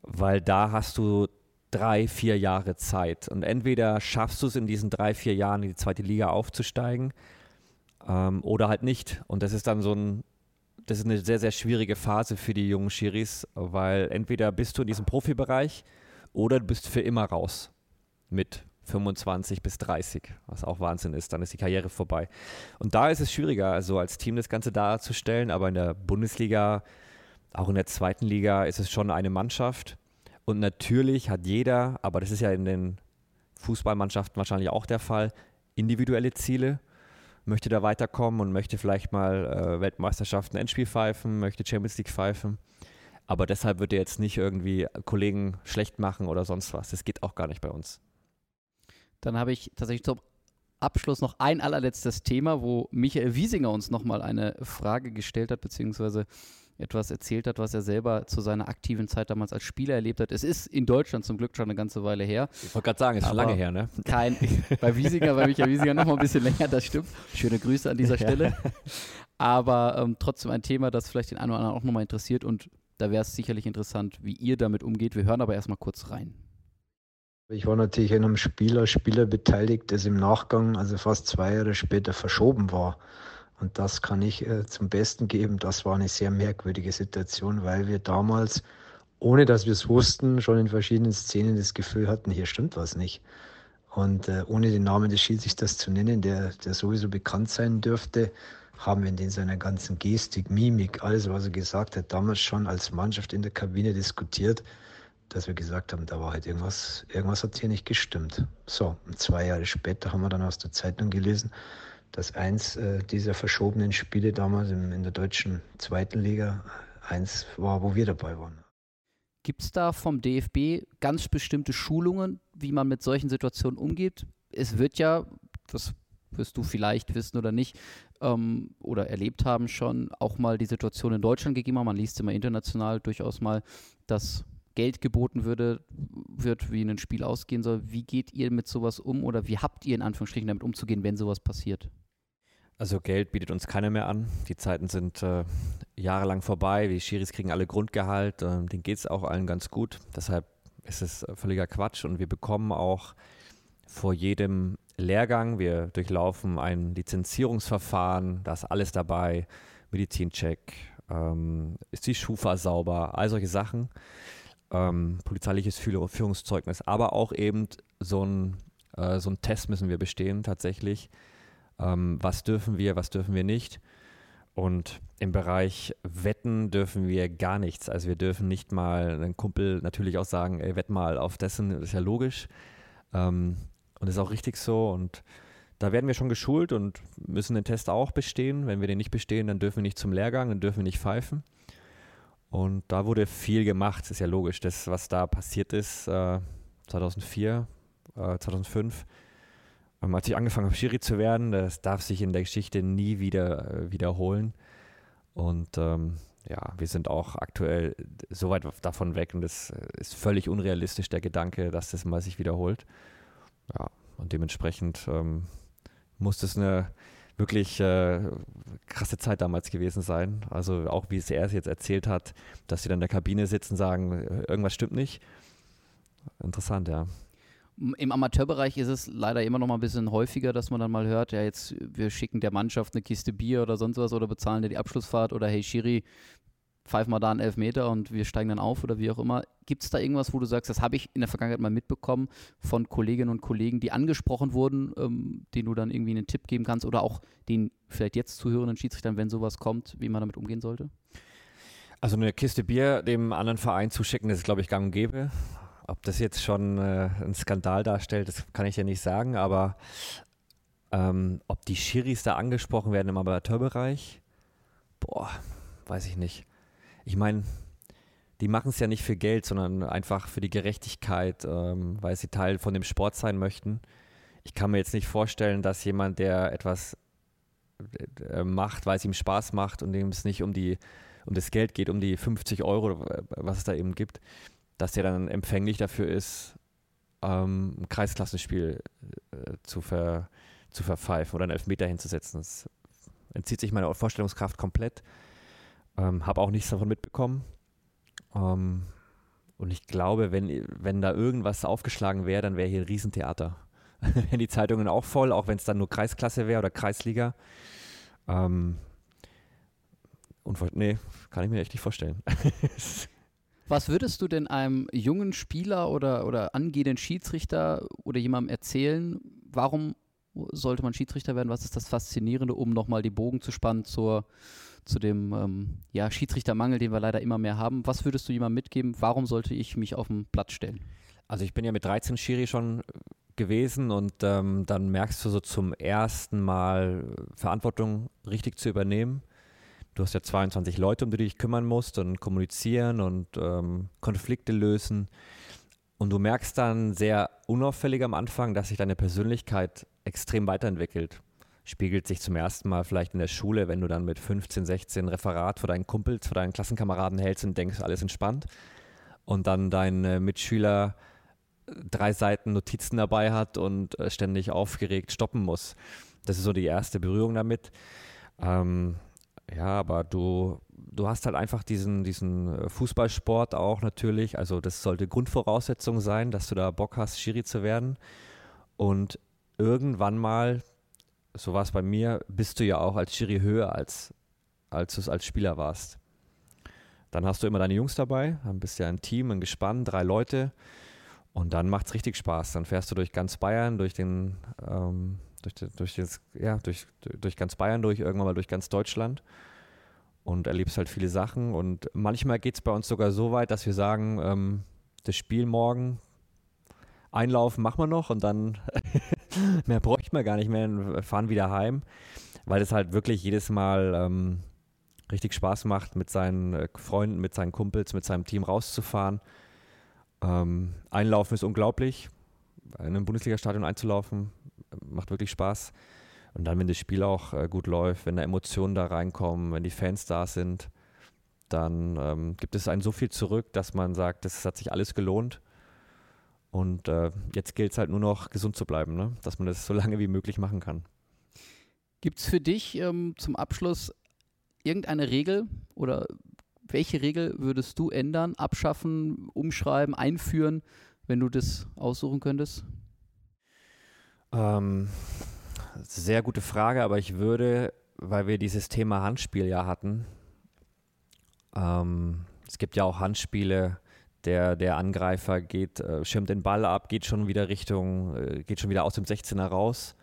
weil da hast du drei, vier Jahre Zeit. Und entweder schaffst du es in diesen drei, vier Jahren in die zweite Liga aufzusteigen ähm, oder halt nicht. Und das ist dann so ein, das ist eine sehr, sehr schwierige Phase für die jungen Schiris, weil entweder bist du in diesem Profibereich oder du bist für immer raus mit 25 bis 30, was auch Wahnsinn ist. Dann ist die Karriere vorbei. Und da ist es schwieriger, also als Team das Ganze darzustellen, aber in der Bundesliga, auch in der zweiten Liga, ist es schon eine Mannschaft. Und natürlich hat jeder, aber das ist ja in den Fußballmannschaften wahrscheinlich auch der Fall, individuelle Ziele. Möchte da weiterkommen und möchte vielleicht mal äh, Weltmeisterschaften, Endspiel pfeifen, möchte Champions League pfeifen. Aber deshalb wird er jetzt nicht irgendwie Kollegen schlecht machen oder sonst was. Das geht auch gar nicht bei uns. Dann habe ich tatsächlich zum Abschluss noch ein allerletztes Thema, wo Michael Wiesinger uns nochmal eine Frage gestellt hat, beziehungsweise etwas erzählt hat, was er selber zu seiner aktiven Zeit damals als Spieler erlebt hat. Es ist in Deutschland zum Glück schon eine ganze Weile her. Ich wollte gerade sagen, es ist schon lange her, ne? Kein, bei Wiesinger, bei Michael Wiesinger noch mal ein bisschen länger, das stimmt. Schöne Grüße an dieser Stelle. Aber ähm, trotzdem ein Thema, das vielleicht den einen oder anderen auch nochmal interessiert und da wäre es sicherlich interessant, wie ihr damit umgeht. Wir hören aber erstmal kurz rein. Ich war natürlich in einem Spieler, Spieler beteiligt, das im Nachgang, also fast zwei Jahre später, verschoben war. Und das kann ich äh, zum Besten geben. Das war eine sehr merkwürdige Situation, weil wir damals, ohne dass wir es wussten, schon in verschiedenen Szenen das Gefühl hatten, hier stimmt was nicht. Und äh, ohne den Namen des Schiedsrichters zu nennen, der, der sowieso bekannt sein dürfte, haben wir in seiner ganzen Gestik, Mimik, alles, was er gesagt hat, damals schon als Mannschaft in der Kabine diskutiert dass wir gesagt haben, da war halt irgendwas, irgendwas hat hier nicht gestimmt. So, zwei Jahre später haben wir dann aus der Zeitung gelesen, dass eins äh, dieser verschobenen Spiele damals in, der deutschen zweiten Liga eins war, wo wir dabei waren. Gibt es da vom DFB ganz bestimmte Schulungen, wie man mit solchen Situationen umgeht? Es wird ja, das wirst du vielleicht wissen oder nicht, ähm, oder erlebt haben schon, auch mal die Situation in Deutschland gegeben haben. Man liest immer international durchaus mal, dass Geld geboten würde, wird, wie ein Spiel ausgehen soll. Wie geht ihr mit sowas um oder wie habt ihr in Anführungsstrichen damit umzugehen, wenn sowas passiert? Also Geld bietet uns keiner mehr an. Die Zeiten sind äh, jahrelang vorbei. Die Schiris kriegen alle Grundgehalt. Äh, denen geht es auch allen ganz gut. Deshalb ist es völliger Quatsch. Und wir bekommen auch vor jedem Lehrgang, wir durchlaufen ein Lizenzierungsverfahren, da ist alles dabei. Medizincheck, ähm, ist die Schufa sauber, all solche Sachen. Ähm, polizeiliches Führungszeugnis, aber auch eben so ein, äh, so ein Test müssen wir bestehen tatsächlich ähm, was dürfen wir, was dürfen wir nicht. Und im Bereich Wetten dürfen wir gar nichts. Also wir dürfen nicht mal einen Kumpel natürlich auch sagen, ey, wett mal auf dessen, das ist ja logisch. Ähm, und ist auch richtig so. Und da werden wir schon geschult und müssen den Test auch bestehen. Wenn wir den nicht bestehen, dann dürfen wir nicht zum Lehrgang, dann dürfen wir nicht pfeifen. Und da wurde viel gemacht, ist ja logisch. Das, was da passiert ist, äh, 2004, äh, 2005, ähm, als ich angefangen habe, Schiri zu werden, das darf sich in der Geschichte nie wieder äh, wiederholen. Und ähm, ja, wir sind auch aktuell so weit davon weg und es ist völlig unrealistisch, der Gedanke, dass das mal sich wiederholt. Ja, und dementsprechend ähm, muss das eine wirklich äh, krasse Zeit damals gewesen sein. Also auch wie es er es jetzt erzählt hat, dass sie dann in der Kabine sitzen und sagen, äh, irgendwas stimmt nicht. Interessant, ja. Im Amateurbereich ist es leider immer noch mal ein bisschen häufiger, dass man dann mal hört, ja, jetzt wir schicken der Mannschaft eine Kiste Bier oder sonst was oder bezahlen dir die Abschlussfahrt oder hey Schiri, pfeif mal da einen Elfmeter und wir steigen dann auf oder wie auch immer. Gibt es da irgendwas, wo du sagst, das habe ich in der Vergangenheit mal mitbekommen von Kolleginnen und Kollegen, die angesprochen wurden, ähm, denen du dann irgendwie einen Tipp geben kannst oder auch den vielleicht jetzt zuhörenden Schiedsrichtern, wenn sowas kommt, wie man damit umgehen sollte? Also eine Kiste Bier dem anderen Verein zuschicken, das ist, glaube ich, gang und gäbe. Ob das jetzt schon äh, einen Skandal darstellt, das kann ich ja nicht sagen, aber ähm, ob die Schiris da angesprochen werden im Amateurbereich, boah, weiß ich nicht. Ich meine, die machen es ja nicht für Geld, sondern einfach für die Gerechtigkeit, ähm, weil sie Teil von dem Sport sein möchten. Ich kann mir jetzt nicht vorstellen, dass jemand, der etwas äh, macht, weil es ihm Spaß macht und dem es nicht um die um das Geld geht, um die 50 Euro, was es da eben gibt, dass der dann empfänglich dafür ist, ähm, ein Kreisklassenspiel äh, zu, ver, zu verpfeifen oder einen Elfmeter hinzusetzen. Das entzieht sich meiner Vorstellungskraft komplett. Ähm, Habe auch nichts davon mitbekommen. Ähm, und ich glaube, wenn, wenn da irgendwas aufgeschlagen wäre, dann wäre hier ein Riesentheater. wären die Zeitungen auch voll, auch wenn es dann nur Kreisklasse wäre oder Kreisliga. Ähm, nee, kann ich mir echt nicht vorstellen. Was würdest du denn einem jungen Spieler oder, oder angehenden Schiedsrichter oder jemandem erzählen, warum sollte man Schiedsrichter werden? Was ist das Faszinierende, um nochmal die Bogen zu spannen zur, zu dem ähm, ja, Schiedsrichtermangel, den wir leider immer mehr haben? Was würdest du jemandem mitgeben? Warum sollte ich mich auf den Platz stellen? Also ich bin ja mit 13 Schiri schon gewesen und ähm, dann merkst du so zum ersten Mal Verantwortung richtig zu übernehmen du hast ja 22 Leute, um die du dich kümmern musst und kommunizieren und ähm, Konflikte lösen. Und du merkst dann sehr unauffällig am Anfang, dass sich deine Persönlichkeit extrem weiterentwickelt. Spiegelt sich zum ersten Mal vielleicht in der Schule, wenn du dann mit 15, 16 Referat vor deinen Kumpels, vor deinen Klassenkameraden hältst und denkst, alles entspannt. Und dann dein äh, Mitschüler drei Seiten Notizen dabei hat und äh, ständig aufgeregt stoppen muss. Das ist so die erste Berührung damit. Ähm, ja, aber du, du hast halt einfach diesen, diesen äh, Fußballsport auch natürlich. Also das sollte Grundvoraussetzung sein, dass du da Bock hast, Schiri zu werden. Und irgendwann mal, so war es bei mir, bist du ja auch als Schiri höher, als, als du es als Spieler warst. Dann hast du immer deine Jungs dabei, dann bist du ja ein Team, ein Gespann, drei Leute. Und dann macht es richtig Spaß. Dann fährst du durch ganz Bayern, durch den ähm, durch, durch, das, ja, durch, durch ganz Bayern durch, irgendwann mal durch ganz Deutschland und erlebst halt viele Sachen. Und manchmal geht es bei uns sogar so weit, dass wir sagen, ähm, das Spiel morgen, einlaufen machen wir noch und dann mehr bräuchten wir gar nicht mehr, fahren wieder heim, weil es halt wirklich jedes Mal ähm, richtig Spaß macht, mit seinen äh, Freunden, mit seinen Kumpels, mit seinem Team rauszufahren. Ähm, einlaufen ist unglaublich. In einem Bundesliga-Stadion einzulaufen, macht wirklich Spaß. Und dann, wenn das Spiel auch äh, gut läuft, wenn da Emotionen da reinkommen, wenn die Fans da sind, dann ähm, gibt es einen so viel zurück, dass man sagt, das hat sich alles gelohnt. Und äh, jetzt gilt es halt nur noch, gesund zu bleiben, ne? dass man das so lange wie möglich machen kann. Gibt es für dich ähm, zum Abschluss irgendeine Regel oder welche Regel würdest du ändern, abschaffen, umschreiben, einführen, wenn du das aussuchen könntest? Ähm, sehr gute Frage, aber ich würde, weil wir dieses Thema Handspiel ja hatten, ähm, es gibt ja auch Handspiele, der, der Angreifer geht, äh, schirmt den Ball ab, geht schon wieder Richtung, äh, geht schon wieder aus dem 16er raus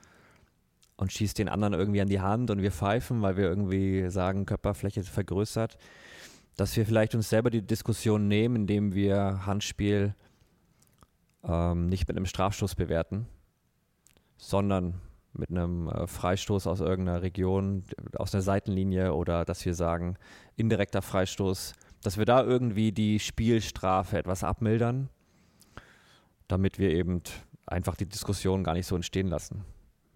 und schießt den anderen irgendwie an die Hand und wir pfeifen, weil wir irgendwie sagen, Körperfläche vergrößert, dass wir vielleicht uns selber die Diskussion nehmen, indem wir Handspiel ähm, nicht mit einem Strafstoß bewerten, sondern mit einem äh, Freistoß aus irgendeiner Region, aus einer Seitenlinie oder dass wir sagen, indirekter Freistoß, dass wir da irgendwie die Spielstrafe etwas abmildern, damit wir eben einfach die Diskussion gar nicht so entstehen lassen.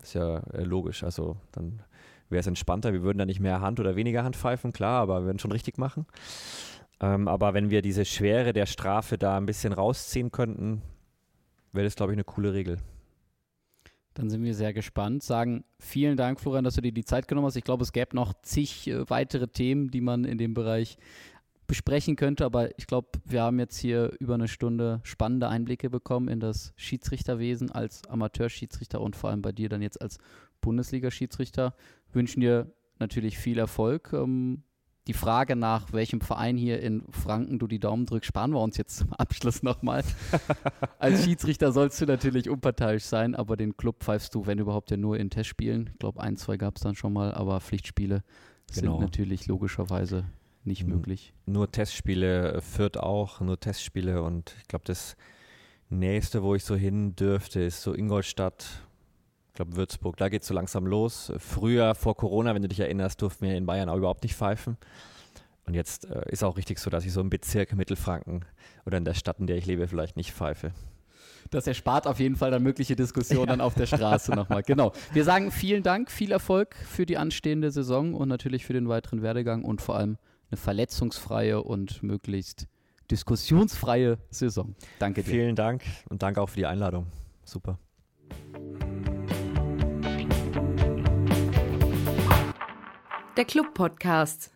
Ist ja äh, logisch. Also dann wäre es entspannter. Wir würden da nicht mehr Hand oder weniger Hand pfeifen, klar, aber wir würden schon richtig machen. Ähm, aber wenn wir diese Schwere der Strafe da ein bisschen rausziehen könnten, wäre das, glaube ich, eine coole Regel. Dann sind wir sehr gespannt. Sagen vielen Dank, Florian, dass du dir die Zeit genommen hast. Ich glaube, es gäbe noch zig äh, weitere Themen, die man in dem Bereich besprechen könnte, aber ich glaube, wir haben jetzt hier über eine Stunde spannende Einblicke bekommen in das Schiedsrichterwesen als Amateurschiedsrichter und vor allem bei dir dann jetzt als Bundesliga-Schiedsrichter. Wünschen dir natürlich viel Erfolg. Ähm, die Frage nach welchem Verein hier in Franken du die Daumen drückst, sparen wir uns jetzt zum Abschluss nochmal. Als Schiedsrichter sollst du natürlich unparteiisch sein, aber den Club pfeifst du, wenn überhaupt, ja nur in Testspielen. Ich glaube, ein, zwei gab es dann schon mal, aber Pflichtspiele genau. sind natürlich logischerweise nicht N möglich. Nur Testspiele äh, führt auch, nur Testspiele und ich glaube, das nächste, wo ich so hin dürfte, ist so Ingolstadt, ich glaube Würzburg. Da geht es so langsam los. Früher, vor Corona, wenn du dich erinnerst, durften wir in Bayern auch überhaupt nicht pfeifen. Und jetzt äh, ist auch richtig so, dass ich so im Bezirk Mittelfranken oder in der Stadt, in der ich lebe, vielleicht nicht pfeife. Das erspart auf jeden Fall dann mögliche Diskussionen ja. auf der Straße nochmal. Genau. Wir sagen vielen Dank, viel Erfolg für die anstehende Saison und natürlich für den weiteren Werdegang und vor allem eine verletzungsfreie und möglichst diskussionsfreie Saison. Danke dir. Vielen Dank und danke auch für die Einladung. Super. Der Club Podcast.